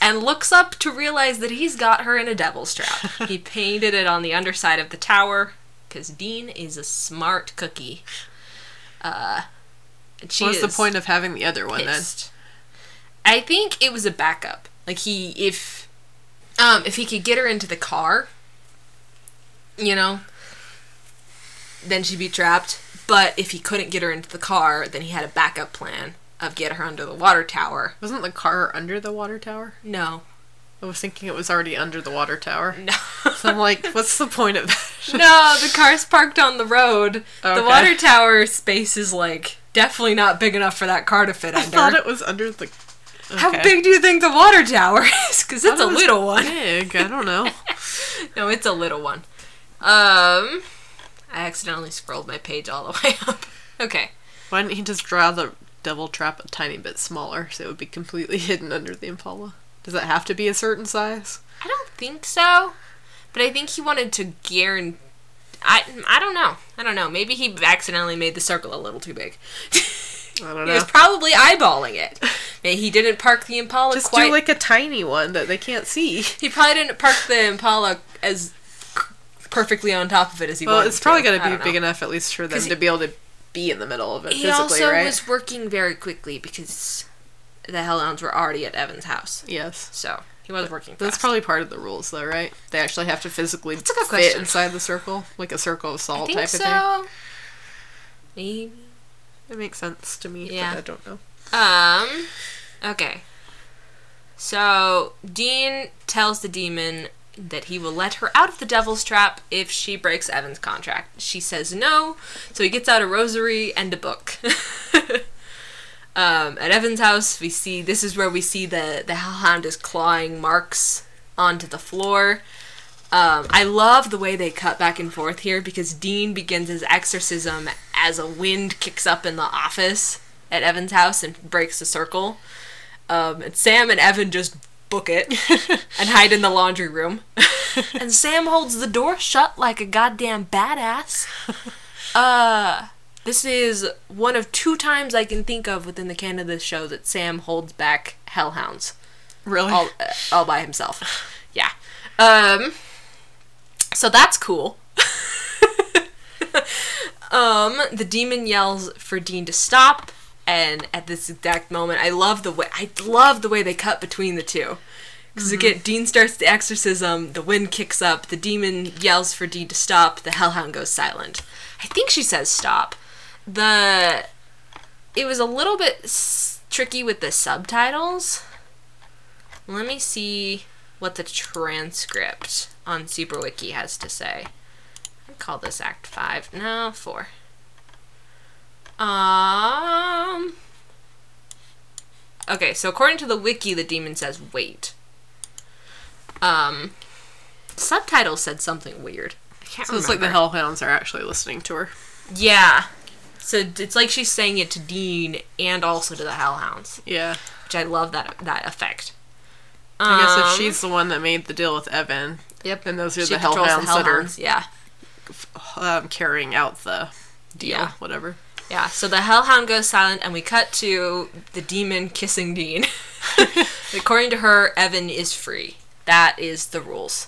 and looks up to realize that he's got her in a devil's trap. he painted it on the underside of the tower because Dean is a smart cookie. Uh, What's the point of having the other one pissed. I think it was a backup. Like he, if, um, if he could get her into the car, you know, then she'd be trapped. But if he couldn't get her into the car, then he had a backup plan of get her under the water tower. Wasn't the car under the water tower? No, I was thinking it was already under the water tower. no. So I'm like, what's the point of that? no, the car's parked on the road. Okay. The water tower space is like definitely not big enough for that car to fit under. I thought it was under the. How big do you think the water tower is? Because it's a it little one. Big. I don't know. No, it's a little one. Um, I accidentally scrolled my page all the way up. Okay. Why didn't he just draw the devil trap a tiny bit smaller so it would be completely hidden under the Impala? Does it have to be a certain size? I don't think so, but I think he wanted to guarantee. I, I don't know. I don't know. Maybe he accidentally made the circle a little too big. I don't know. he was probably eyeballing it. Maybe he didn't park the Impala Just quite. do like a tiny one that they can't see. he probably didn't park the Impala as perfectly on top of it as he Well, wanted it's probably I to be don't big know. enough at least for them to be able to be in the middle of it He physically, also right? was working very quickly because the Hellhounds were already at Evan's house. Yes. So he was working. That's fast. probably part of the rules, though, right? They actually have to physically fit question. inside the circle, like a circle of salt type of thing. so. Maybe. It makes sense to me, Yeah. but I don't know. Um. Okay. So Dean tells the demon that he will let her out of the devil's trap if she breaks Evan's contract. She says no, so he gets out a rosary and a book. um, at Evan's house, we see this is where we see the the hellhound is clawing marks onto the floor. Um, I love the way they cut back and forth here because Dean begins his exorcism as a wind kicks up in the office at Evan's house and breaks the circle. Um, and Sam and Evan just book it and hide in the laundry room. and Sam holds the door shut like a goddamn badass. Uh, this is one of two times I can think of within the canon of this show that Sam holds back hellhounds Really? all, uh, all by himself. Yeah. Um. So that's cool. um. The demon yells for Dean to stop, and at this exact moment, I love the way I love the way they cut between the two. Because mm-hmm. again, Dean starts the exorcism, the wind kicks up, the demon yells for Dean to stop, the hellhound goes silent. I think she says stop. The it was a little bit s- tricky with the subtitles. Let me see what the transcript on SuperWiki has to say. I call this Act 5. No, 4. Um. Okay, so according to the wiki, the demon says wait. Um. Subtitles said something weird. I can't so it's like the hellhounds are actually listening to her. Yeah. So it's like she's saying it to Dean and also to the Hellhounds, Yeah. which I love that that effect. I guess if Um, she's the one that made the deal with Evan, Yep. then those are the hellhounds, that hellhounds, Yeah. are um, carrying out the deal, Yeah. whatever. Yeah. So the hellhound goes silent, and we cut to the demon kissing Dean. According to her, Evan is free. That is the rules.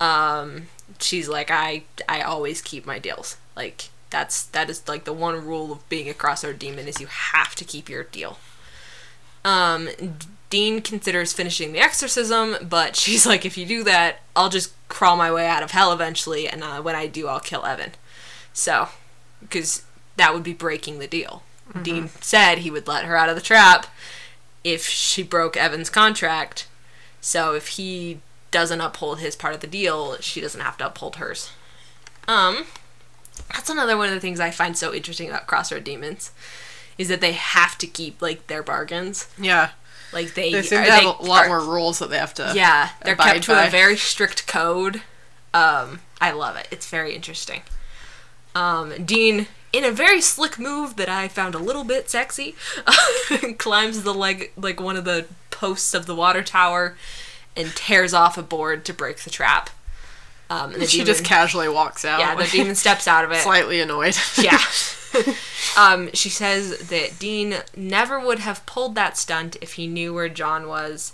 Um, she's like, I, I always keep my deals. Like that's that is like the one rule of being a crossroad demon is you have to keep your deal. Um, Dean considers finishing the exorcism, but she's like, if you do that, I'll just crawl my way out of hell eventually, and uh, when I do, I'll kill Evan. So, because that would be breaking the deal. Dean said he would let her out of the trap if she broke Evan's contract. So if he doesn't uphold his part of the deal, she doesn't have to uphold hers. Um, that's another one of the things I find so interesting about Crossroad Demons, is that they have to keep like their bargains. Yeah. Like they, They seem to have they a lot are- more rules that they have to. yeah, they're kept to a very strict code. Um, I love it. It's very interesting. Um, Dean, in a very slick move that I found a little bit sexy, climbs the leg like one of the posts of the water tower and tears off a board to break the trap. Um, and She demon, just casually walks out. yeah, the demon steps out of it. slightly annoyed. Yeah. um, she says that Dean never would have pulled that stunt if he knew where John was.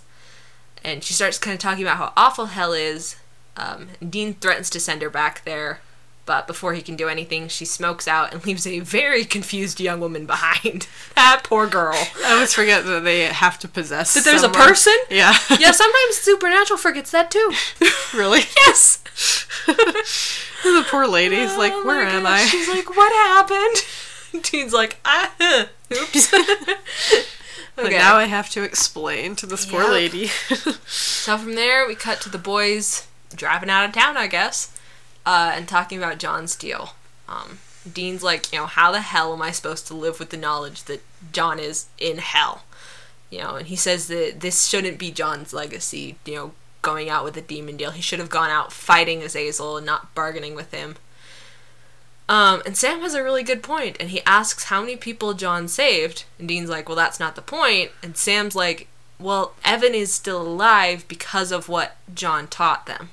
And she starts kind of talking about how awful hell is. Um, Dean threatens to send her back there, but before he can do anything, she smokes out and leaves a very confused young woman behind. that poor girl. I always forget that they have to possess. That there's someone. a person? Yeah. Yeah, sometimes Supernatural forgets that too. really? Yes! the poor lady's like, Oh my where am gosh. I? She's like, what happened? Dean's like, ah, huh, oops. But okay. now I have to explain to this poor lady. So from there, we cut to the boys driving out of town, I guess, uh, and talking about John's deal. Um, Dean's like, you know, how the hell am I supposed to live with the knowledge that John is in hell? You know, and he says that this shouldn't be John's legacy, you know, going out with a demon deal. He should have gone out fighting Azazel and not bargaining with him. Um, and Sam has a really good point, and he asks how many people John saved. And Dean's like, well, that's not the point. And Sam's like, well, Evan is still alive because of what John taught them.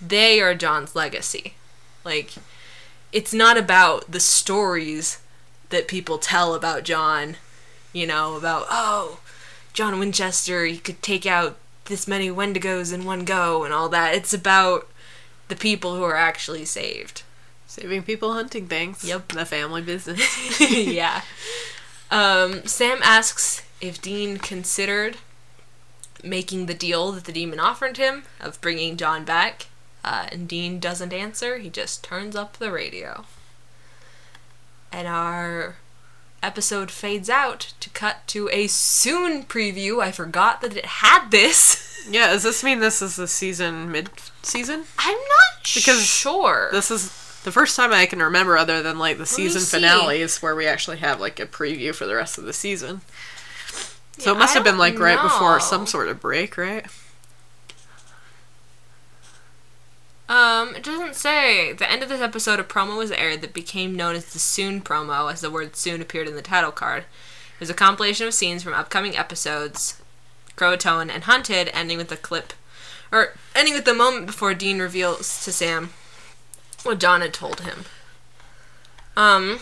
They are John's legacy. Like, it's not about the stories that people tell about John, you know, about, oh, John Winchester, he could take out this many Wendigos in one go and all that. It's about the people who are actually saved. Saving people, hunting things. Yep. The family business. yeah. Um, Sam asks if Dean considered making the deal that the demon offered him of bringing John back. Uh, and Dean doesn't answer. He just turns up the radio. And our episode fades out to cut to a soon preview. I forgot that it had this. Yeah, does this mean this is the season mid season? I'm not Because sure. This is the first time I can remember, other than like the me season finales, where we actually have like a preview for the rest of the season. So it must I have been like right before some sort of break, right? Um, it doesn't say. The end of this episode, a promo was aired that became known as the Soon promo, as the word soon appeared in the title card. It was a compilation of scenes from upcoming episodes, Croatoan and Hunted, ending with a clip, or ending with the moment before Dean reveals to Sam what John had told him. Um,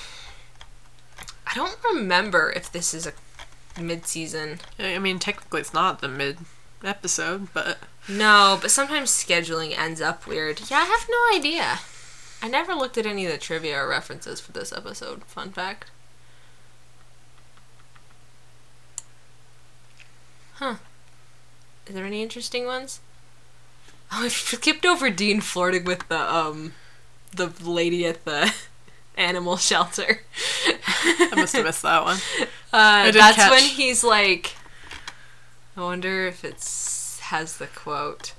I don't remember if this is a mid-season. I I mean, technically it's not the mid episode, but No, but sometimes scheduling ends up weird. Yeah, I have no idea. I never looked at any of the trivia or references for this episode. Fun fact. Huh. Is there any interesting ones? Oh, I skipped over Dean flirting with the um the lady at the animal shelter. I must have missed that one. Uh, that's catch- when he's like, I wonder if it's has the quote.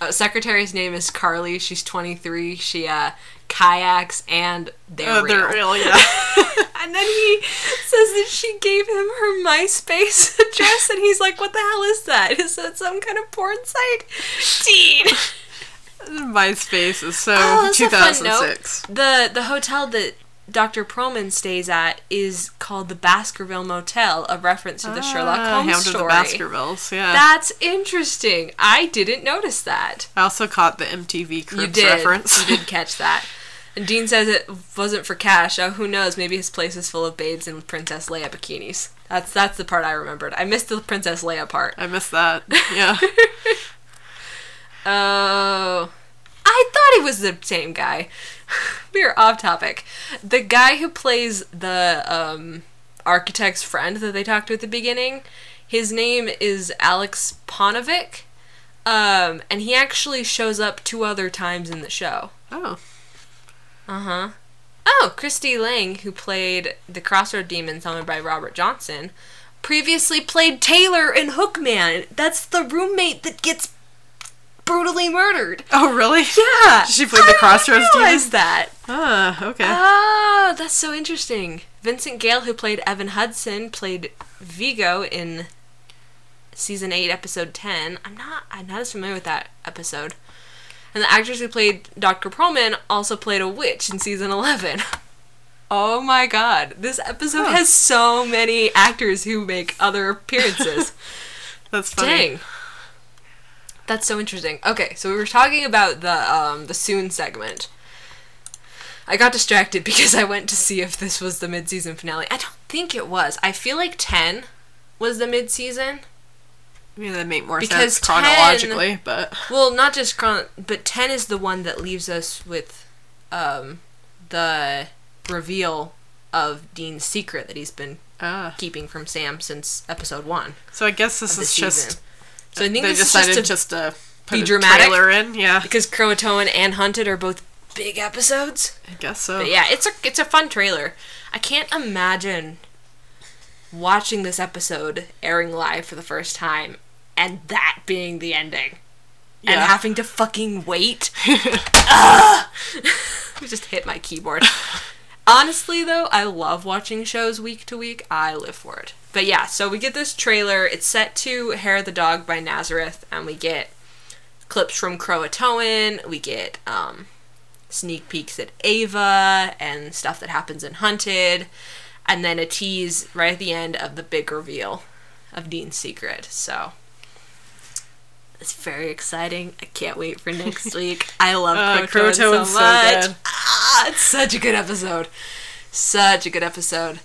Uh, secretary's name is Carly. She's 23. She uh, kayaks and they're Oh, real. they're real, yeah. And then he says that she gave him her MySpace address, and he's like, "What the hell is that? Is that some kind of porn site?" Dean. MySpace is so Oh, that's a fun 2006. The the hotel that Dr. Proman stays at is called the Baskerville Motel, a reference to the Sherlock Ah, Holmes Hound of the. Baskervilles, yeah. That's interesting. I didn't notice that. I also caught the MTV You Cribs did. reference. You did catch that. And Dean says it wasn't for cash. Oh, who knows? Maybe his place is full of babes in Princess Leia bikinis. That's that's the part I remembered. I missed the Princess Leia part. I missed that. Yeah. Oh. I thought he was the same guy. we are off topic. The guy who plays the um, architect's friend that they talked to at the beginning, his name is Alex Ponovic. Um, and he actually shows up two other times in the show. oh. Uh huh. Oh, Christie Laing, who played the Crossroad Demon, summoned by Robert Johnson, previously played Taylor in Hookman. That's the roommate that gets brutally murdered. Oh, really? Yeah, She played the I Crossroads didn't realize that. Ah, okay. Oh, that's so interesting. Vincent Gale, who played Evan Hudson, played Vigo in season eight, episode ten. I'm not, I'm not as familiar with that episode. And the actress who played Dr. Perlman also played a witch in season eleven. Oh my god, this episode Huh. has so many actors who make other appearances. That's funny. Dang. That's so interesting. Okay, so we were talking about the um the soon segment. I got distracted because I went to see if this was the mid-season finale. I don't think it was. I feel like 10 was the mid-season. I mean, that make more Because sense chronologically, but Well, not just chron but 10 is the one that leaves us with um the reveal of Dean's secret that he's been ah, keeping from Sam since episode 1 so I guess this is season. just so I think they this is decided just, a, just, to put be a dramatic? trailer in. Yeah, because Croatoan and Hunted are both big episodes. I guess so. But yeah, it's a it's a fun trailer. I can't imagine watching this episode airing live for the first time and that being the ending. And having to fucking wait. I just hit my keyboard. Honestly, though, I love watching shows week to week. I live for it. But yeah, so we get this trailer. It's set to Hair of the Dog by Nazareth, and we get clips from Croatoan. We get um, sneak peeks at Ava and stuff that happens in Hunted, and then a tease right at the end of the big reveal of Dean's secret. So it's very exciting. I can't wait for next week. I love Uh, Croatoan so so much. good. ah, it's such a good episode. Such a good episode.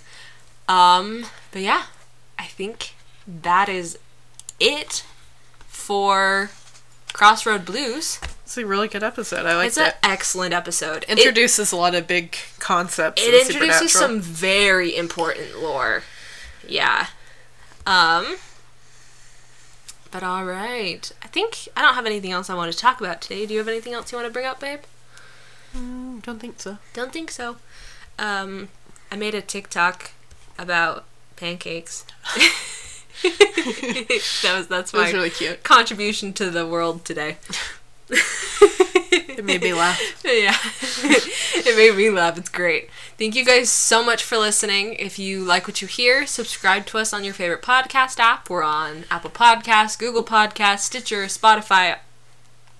Um, but yeah, I think that is it for Crossroad Blues. It's a really good episode. I liked It's an excellent episode. It- Introduces a lot of big concepts. it, in introduces some very important lore. Yeah. Um. But all right, I think I don't have anything else I want to talk about today. Do you have anything else you want to bring up, babe? Mm, don't think so. Don't think so. Um, I made a TikTok about pancakes. that was that's That was my really cute. contribution to the world today. It made me laugh. yeah. it made me laugh. It's great. Thank you guys so much for listening. If you like what you hear, subscribe to us on your favorite podcast app. We're on Apple Podcasts, Google Podcasts, Stitcher, Spotify,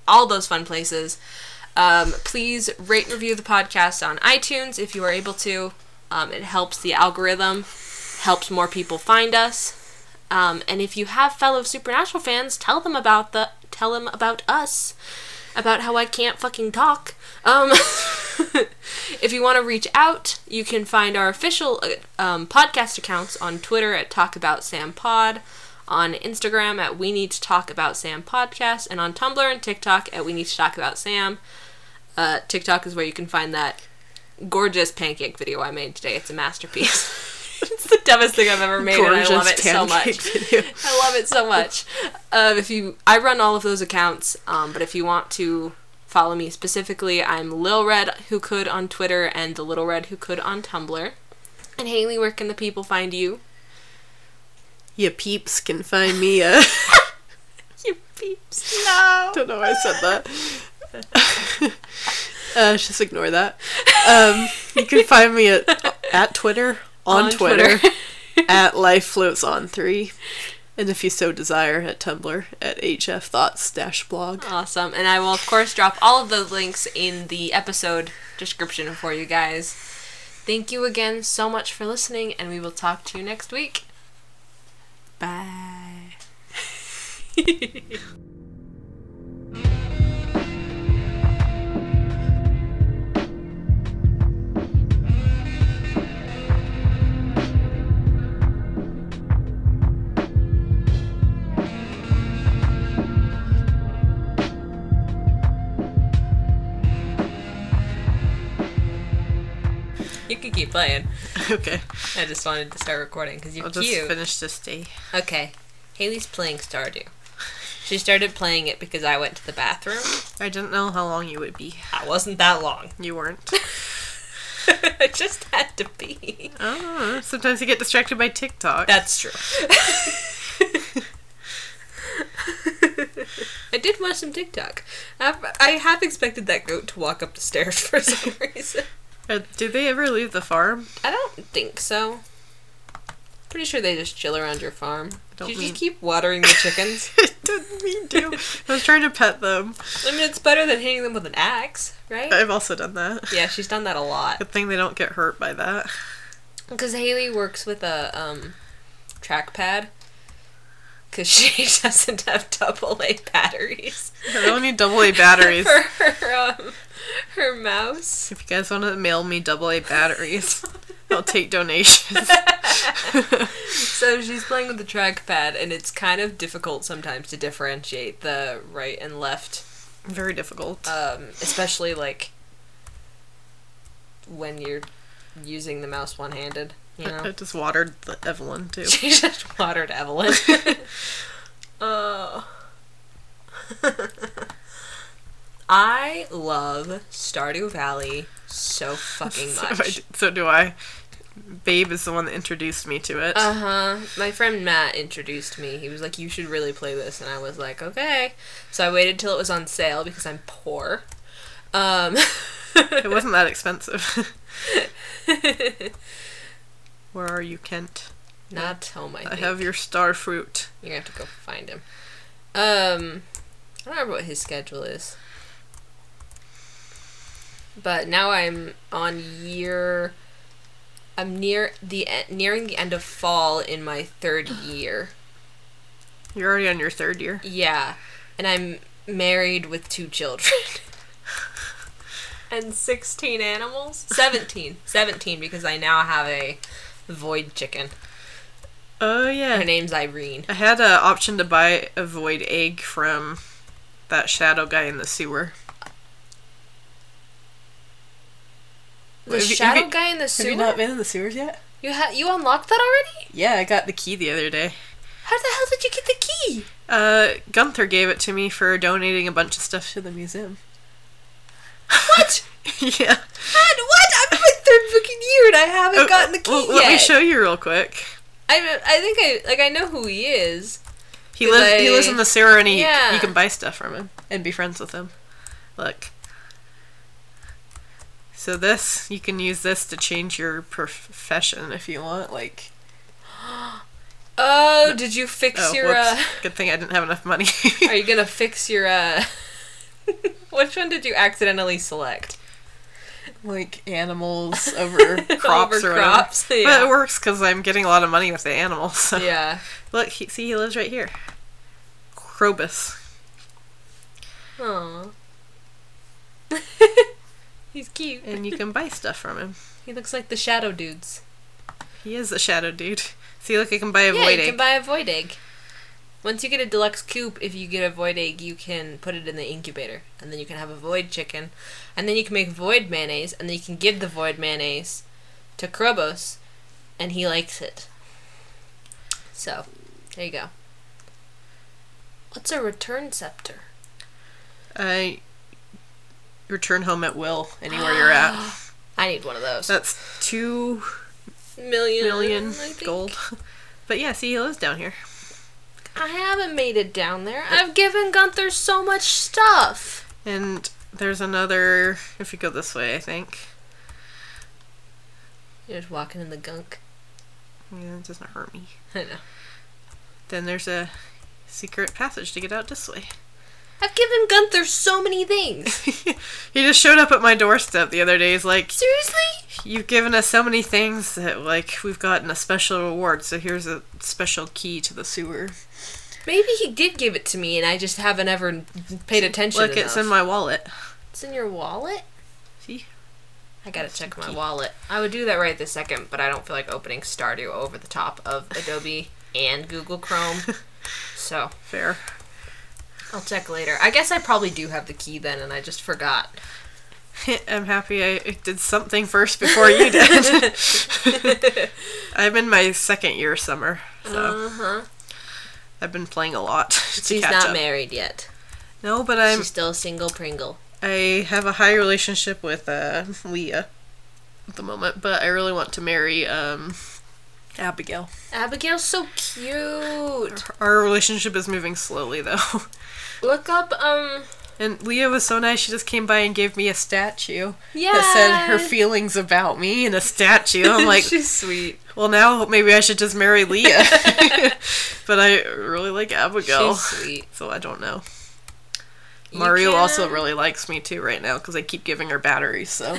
all those fun places. Um, please rate and review the podcast on iTunes if you are able to. Um, it helps the algorithm, helps more people find us. Um, and if you have fellow Supernatural fans, tell them about the tell them about us, about how I can't fucking talk. Um, if you want to reach out, you can find our official uh, um, podcast accounts on Twitter at Talk About Sam Pod, on Instagram at We Need to Talk About Sam Podcast, and on Tumblr and TikTok at We Need to Talk About Sam. Uh, TikTok is where you can find that gorgeous pancake video I made today. It's a masterpiece. it's the dumbest thing I've ever made, and I love it so much. video. I love it so much. Um, if you, I run all of those accounts, um, but if you want to follow me specifically, I'm Lil Red Who Could on Twitter and the Little Red Who Could on Tumblr. And Haley, where can the people find you? You peeps can find me. Uh, You peeps. No. don't know why I said that. uh, just ignore that. Um, you can find me at at Twitter on, On Twitter, Twitter. at Life Floats on Three, and if you so desire, at Tumblr at HF Thoughts dash blog. Awesome. And I will, of course, drop all of those links in the episode description for you guys. Thank you again so much for listening, and we will talk to you next week. Bye. playing. Okay, I just wanted to start recording because you're I'll just finish this day. Okay. Haley's playing Stardew. She started playing it because I went to the bathroom. I didn't know how long you would be. I wasn't that long. You weren't. I just had to be. oh, sometimes you get distracted by TikTok. That's true. I did watch some TikTok. I've, I have expected that goat to walk up the stairs for some reason. Uh, do they ever leave the farm? I don't think so. Pretty sure they just chill around your farm. Don't you mean- just keep watering the chickens. I didn't mean to. I was trying to pet them. I mean, it's better than hitting them with an axe, right? I've also done that. Yeah, she's done that a lot. Good thing they don't get hurt by that. Because Haley works with a um, trackpad. Because she doesn't have double A batteries I don't need double A batteries. for her, um, her mouse. If you guys want to mail me double A batteries, I'll take donations. So she's playing with the trackpad, and it's kind of difficult sometimes to differentiate the right and left, Very difficult. um, especially like when you're using the mouse one handed. You know? I just watered the Evelyn too. she just watered Evelyn. oh. I love Stardew Valley so fucking So, I much. so do I. Babe is the one that introduced me to it. Uh huh. My friend Matt introduced me. He was like, "You should really play this," and I was like, "Okay." So I waited till it was on sale because I'm poor. Um, it wasn't that expensive. Where are you, Kent? not home. I, I think. have your star fruit. You're gonna have to go find him. Um, I don't remember what his schedule is. But now I'm on year. I'm near the nearing the end of fall in my third year. You're already on your third year. Yeah, and I'm married with two children. and 16 animals? 17. 17 because I now have a void chicken. Oh yeah. Her name's Irene. I had an option to buy a void egg from that shadow guy in the sewer. The Have shadow you- guy in the sewer. Have you not been in the sewers yet? You ha- you unlocked that already? Yeah, I got the key the other day. How the hell did you get the key? Uh, Gunther gave it to me for donating a bunch of stuff to the museum. What? yeah. what? what? I'm in my third fucking year and I haven't gotten the key Well, yet. Let me show you real quick. I I I think I like I know who he is. He lives. he lives in the sewer, and he Yeah. you can buy stuff from him and be friends with him. Look. So this you can use this to change your profession if you want. Like, Oh, did you fix oh, your? Uh, Good thing I didn't have enough money. are you gonna fix your? uh... Which one did you accidentally select? like animals over crops Over or crops, whatever. yeah. But it works because I'm getting a lot of money with the animals. So. Yeah. Look, he, see, he lives right here. Krobus. Aww. He's cute. And you can buy stuff from him. He looks like the shadow dudes. He is a shadow dude. See, look, I can buy a yeah, void you egg. can buy a void egg. Once you get a deluxe coop, if you get a void egg, you can put it in the incubator, and then you can have a void chicken, and then you can make void mayonnaise, and then you can give the void mayonnaise to Krobus, and he likes it. So, there you go. What's a return scepter? I return home at will anywhere you're at. I need one of those. That's two million, million gold. But yeah, see, he lives down here. I haven't made it down there. I've given Gunther so much stuff. And there's another, if you go this way, I think. You're just walking in the gunk. Yeah, it doesn't hurt me. I know. Then there's a secret passage to get out this way. I've given Gunther so many things. he just showed up at my doorstep the other day. He's like, Seriously? You've given us so many things that, like, we've gotten a special reward, so here's a special key to the sewer. Maybe he did give it to me and I just haven't ever paid attention Look, enough. it's in my wallet. It's in your wallet? See? I gotta check my key. wallet. I would do that right this second, but I don't feel like opening Stardew over the top of Adobe and Google Chrome. So, Fair. I'll check later. I guess I probably do have the key then and I just forgot. I'm happy I did something first before you did. I'm in my second year summer, so Uh huh. I've been playing a lot She's not up. married yet. No, but I'm She's still a single Pringle. I have a high relationship with uh, Leah at the moment, but I really want to marry um, Abigail. Abigail's so cute. Our relationship is moving slowly though. Look up, um, And Leah was so nice. She just came by and gave me a statue yeah. that said her feelings about me in a statue. I'm like, she's sweet. well, now maybe I should just marry Leah. but I really like Abigail, She's sweet. so I don't know. You Maru can, also um, really likes me too right now because I keep giving her batteries. So,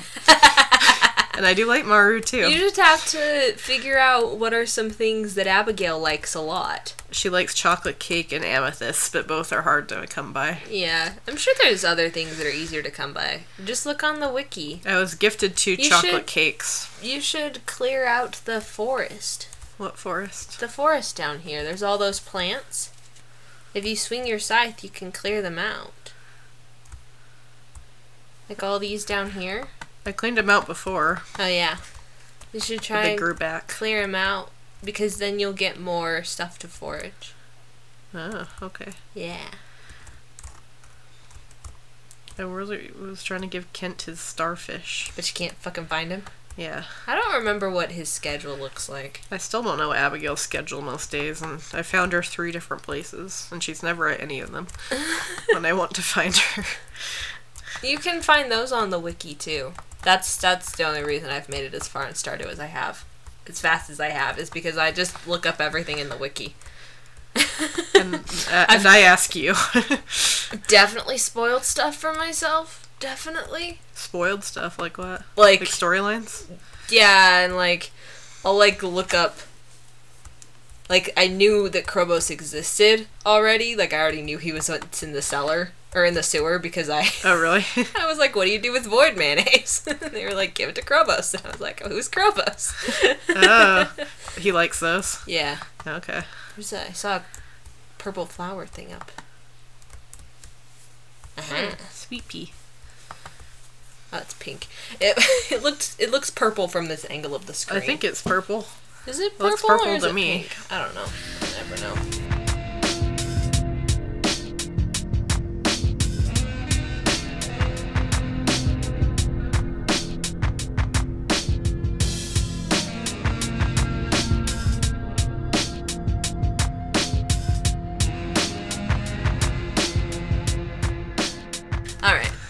and I do like Maru too. You just have to figure out what are some things that Abigail likes a lot. She likes chocolate cake and amethyst, but both are hard to come by. Yeah, I'm sure there's other things that are easier to come by. Just look on the wiki. I was gifted two You chocolate should- cakes. You should clear out the forest. What forest? The forest down here. There's all those plants. If you swing your scythe, you can clear them out. Like all these down here. I cleaned them out before, Oh yeah. You should try they grew back. clear them out because then you'll get more stuff to forage. Oh, okay. Yeah. I really was trying to give Kent his starfish. But you can't fucking find him. Yeah. I don't remember what his schedule looks like. I still don't know Abigail's schedule most days, and I found her three different places, and she's never at any of them when I want to find her. You can find those on the wiki too. That's that's the only reason I've made it as far in Stardew as I have, as fast as I have, is because I just look up everything in the wiki. And, uh, and I ask you. Definitely spoiled stuff for myself. Definitely. Spoiled stuff, like what? Like Like storylines? yeah, and like I'll like look up. Like I knew that Krobus existed already. Like I already knew he was what's in the cellar or in the sewer because I Oh, really? I was like, "What do you do with void mayonnaise?" and they were like, "Give it to Krobus." And I was like, oh, "Who's Krobus?" oh, he likes those. yeah. Okay. Where's that? I saw a purple flower thing up. Uh-huh. Sweet pea. Oh, it's pink. It it looked it looks purple from this angle of the screen. I think it's purple. is it it purple, looks purple or is to it me. pink? I don't know. I never know.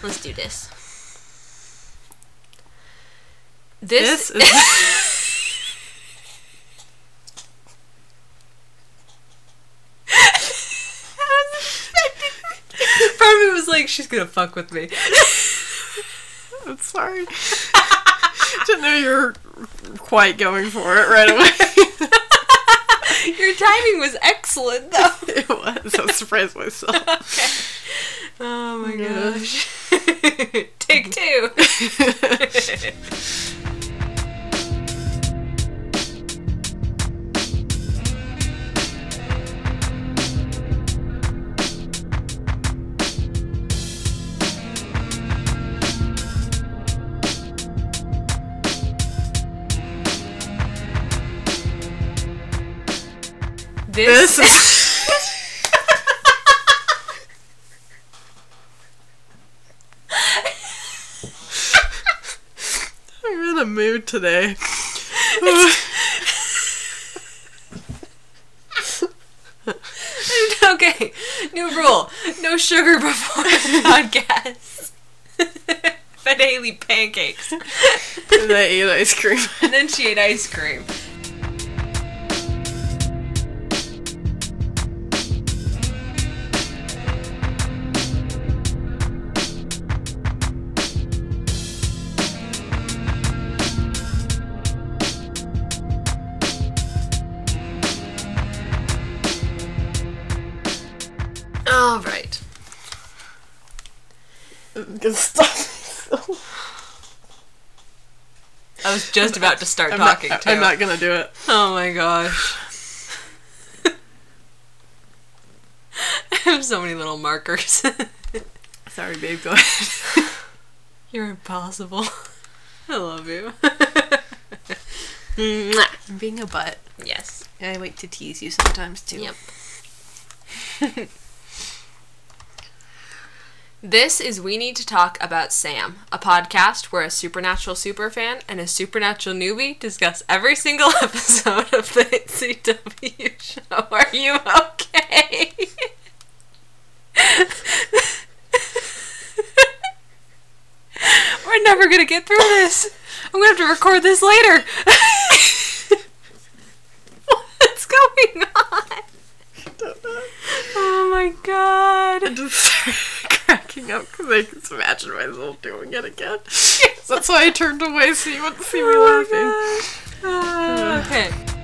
Let's do this. This, This is. Part of me was like, she's gonna fuck with me. I'm sorry. Didn't know you were quite going for it right away. Your timing was excellent, though. it was. I surprised myself. Oh my gosh. Take two. This This, is. I'm in a mood today. okay. New rule: no sugar before the podcast. Fed Haley pancakes, and I ate ice cream. and then she ate ice cream. Just about to start I'm talking not. I'm not gonna do it. Oh my gosh. I have so many little markers. Sorry, babe. Go ahead. You're impossible. I love you. I'm being a butt. yes. I like to tease you sometimes too. Yep. This is We Need to Talk About Sam, a podcast where a supernatural superfan and a supernatural newbie discuss every single episode of the CW show. Are you okay? We're never gonna get through this. I'm gonna have to record this later. What's going on? Oh my god. Cracking up because I can imagine myself doing it again. That's why I turned away so you wouldn't see me laughing. Uh, okay.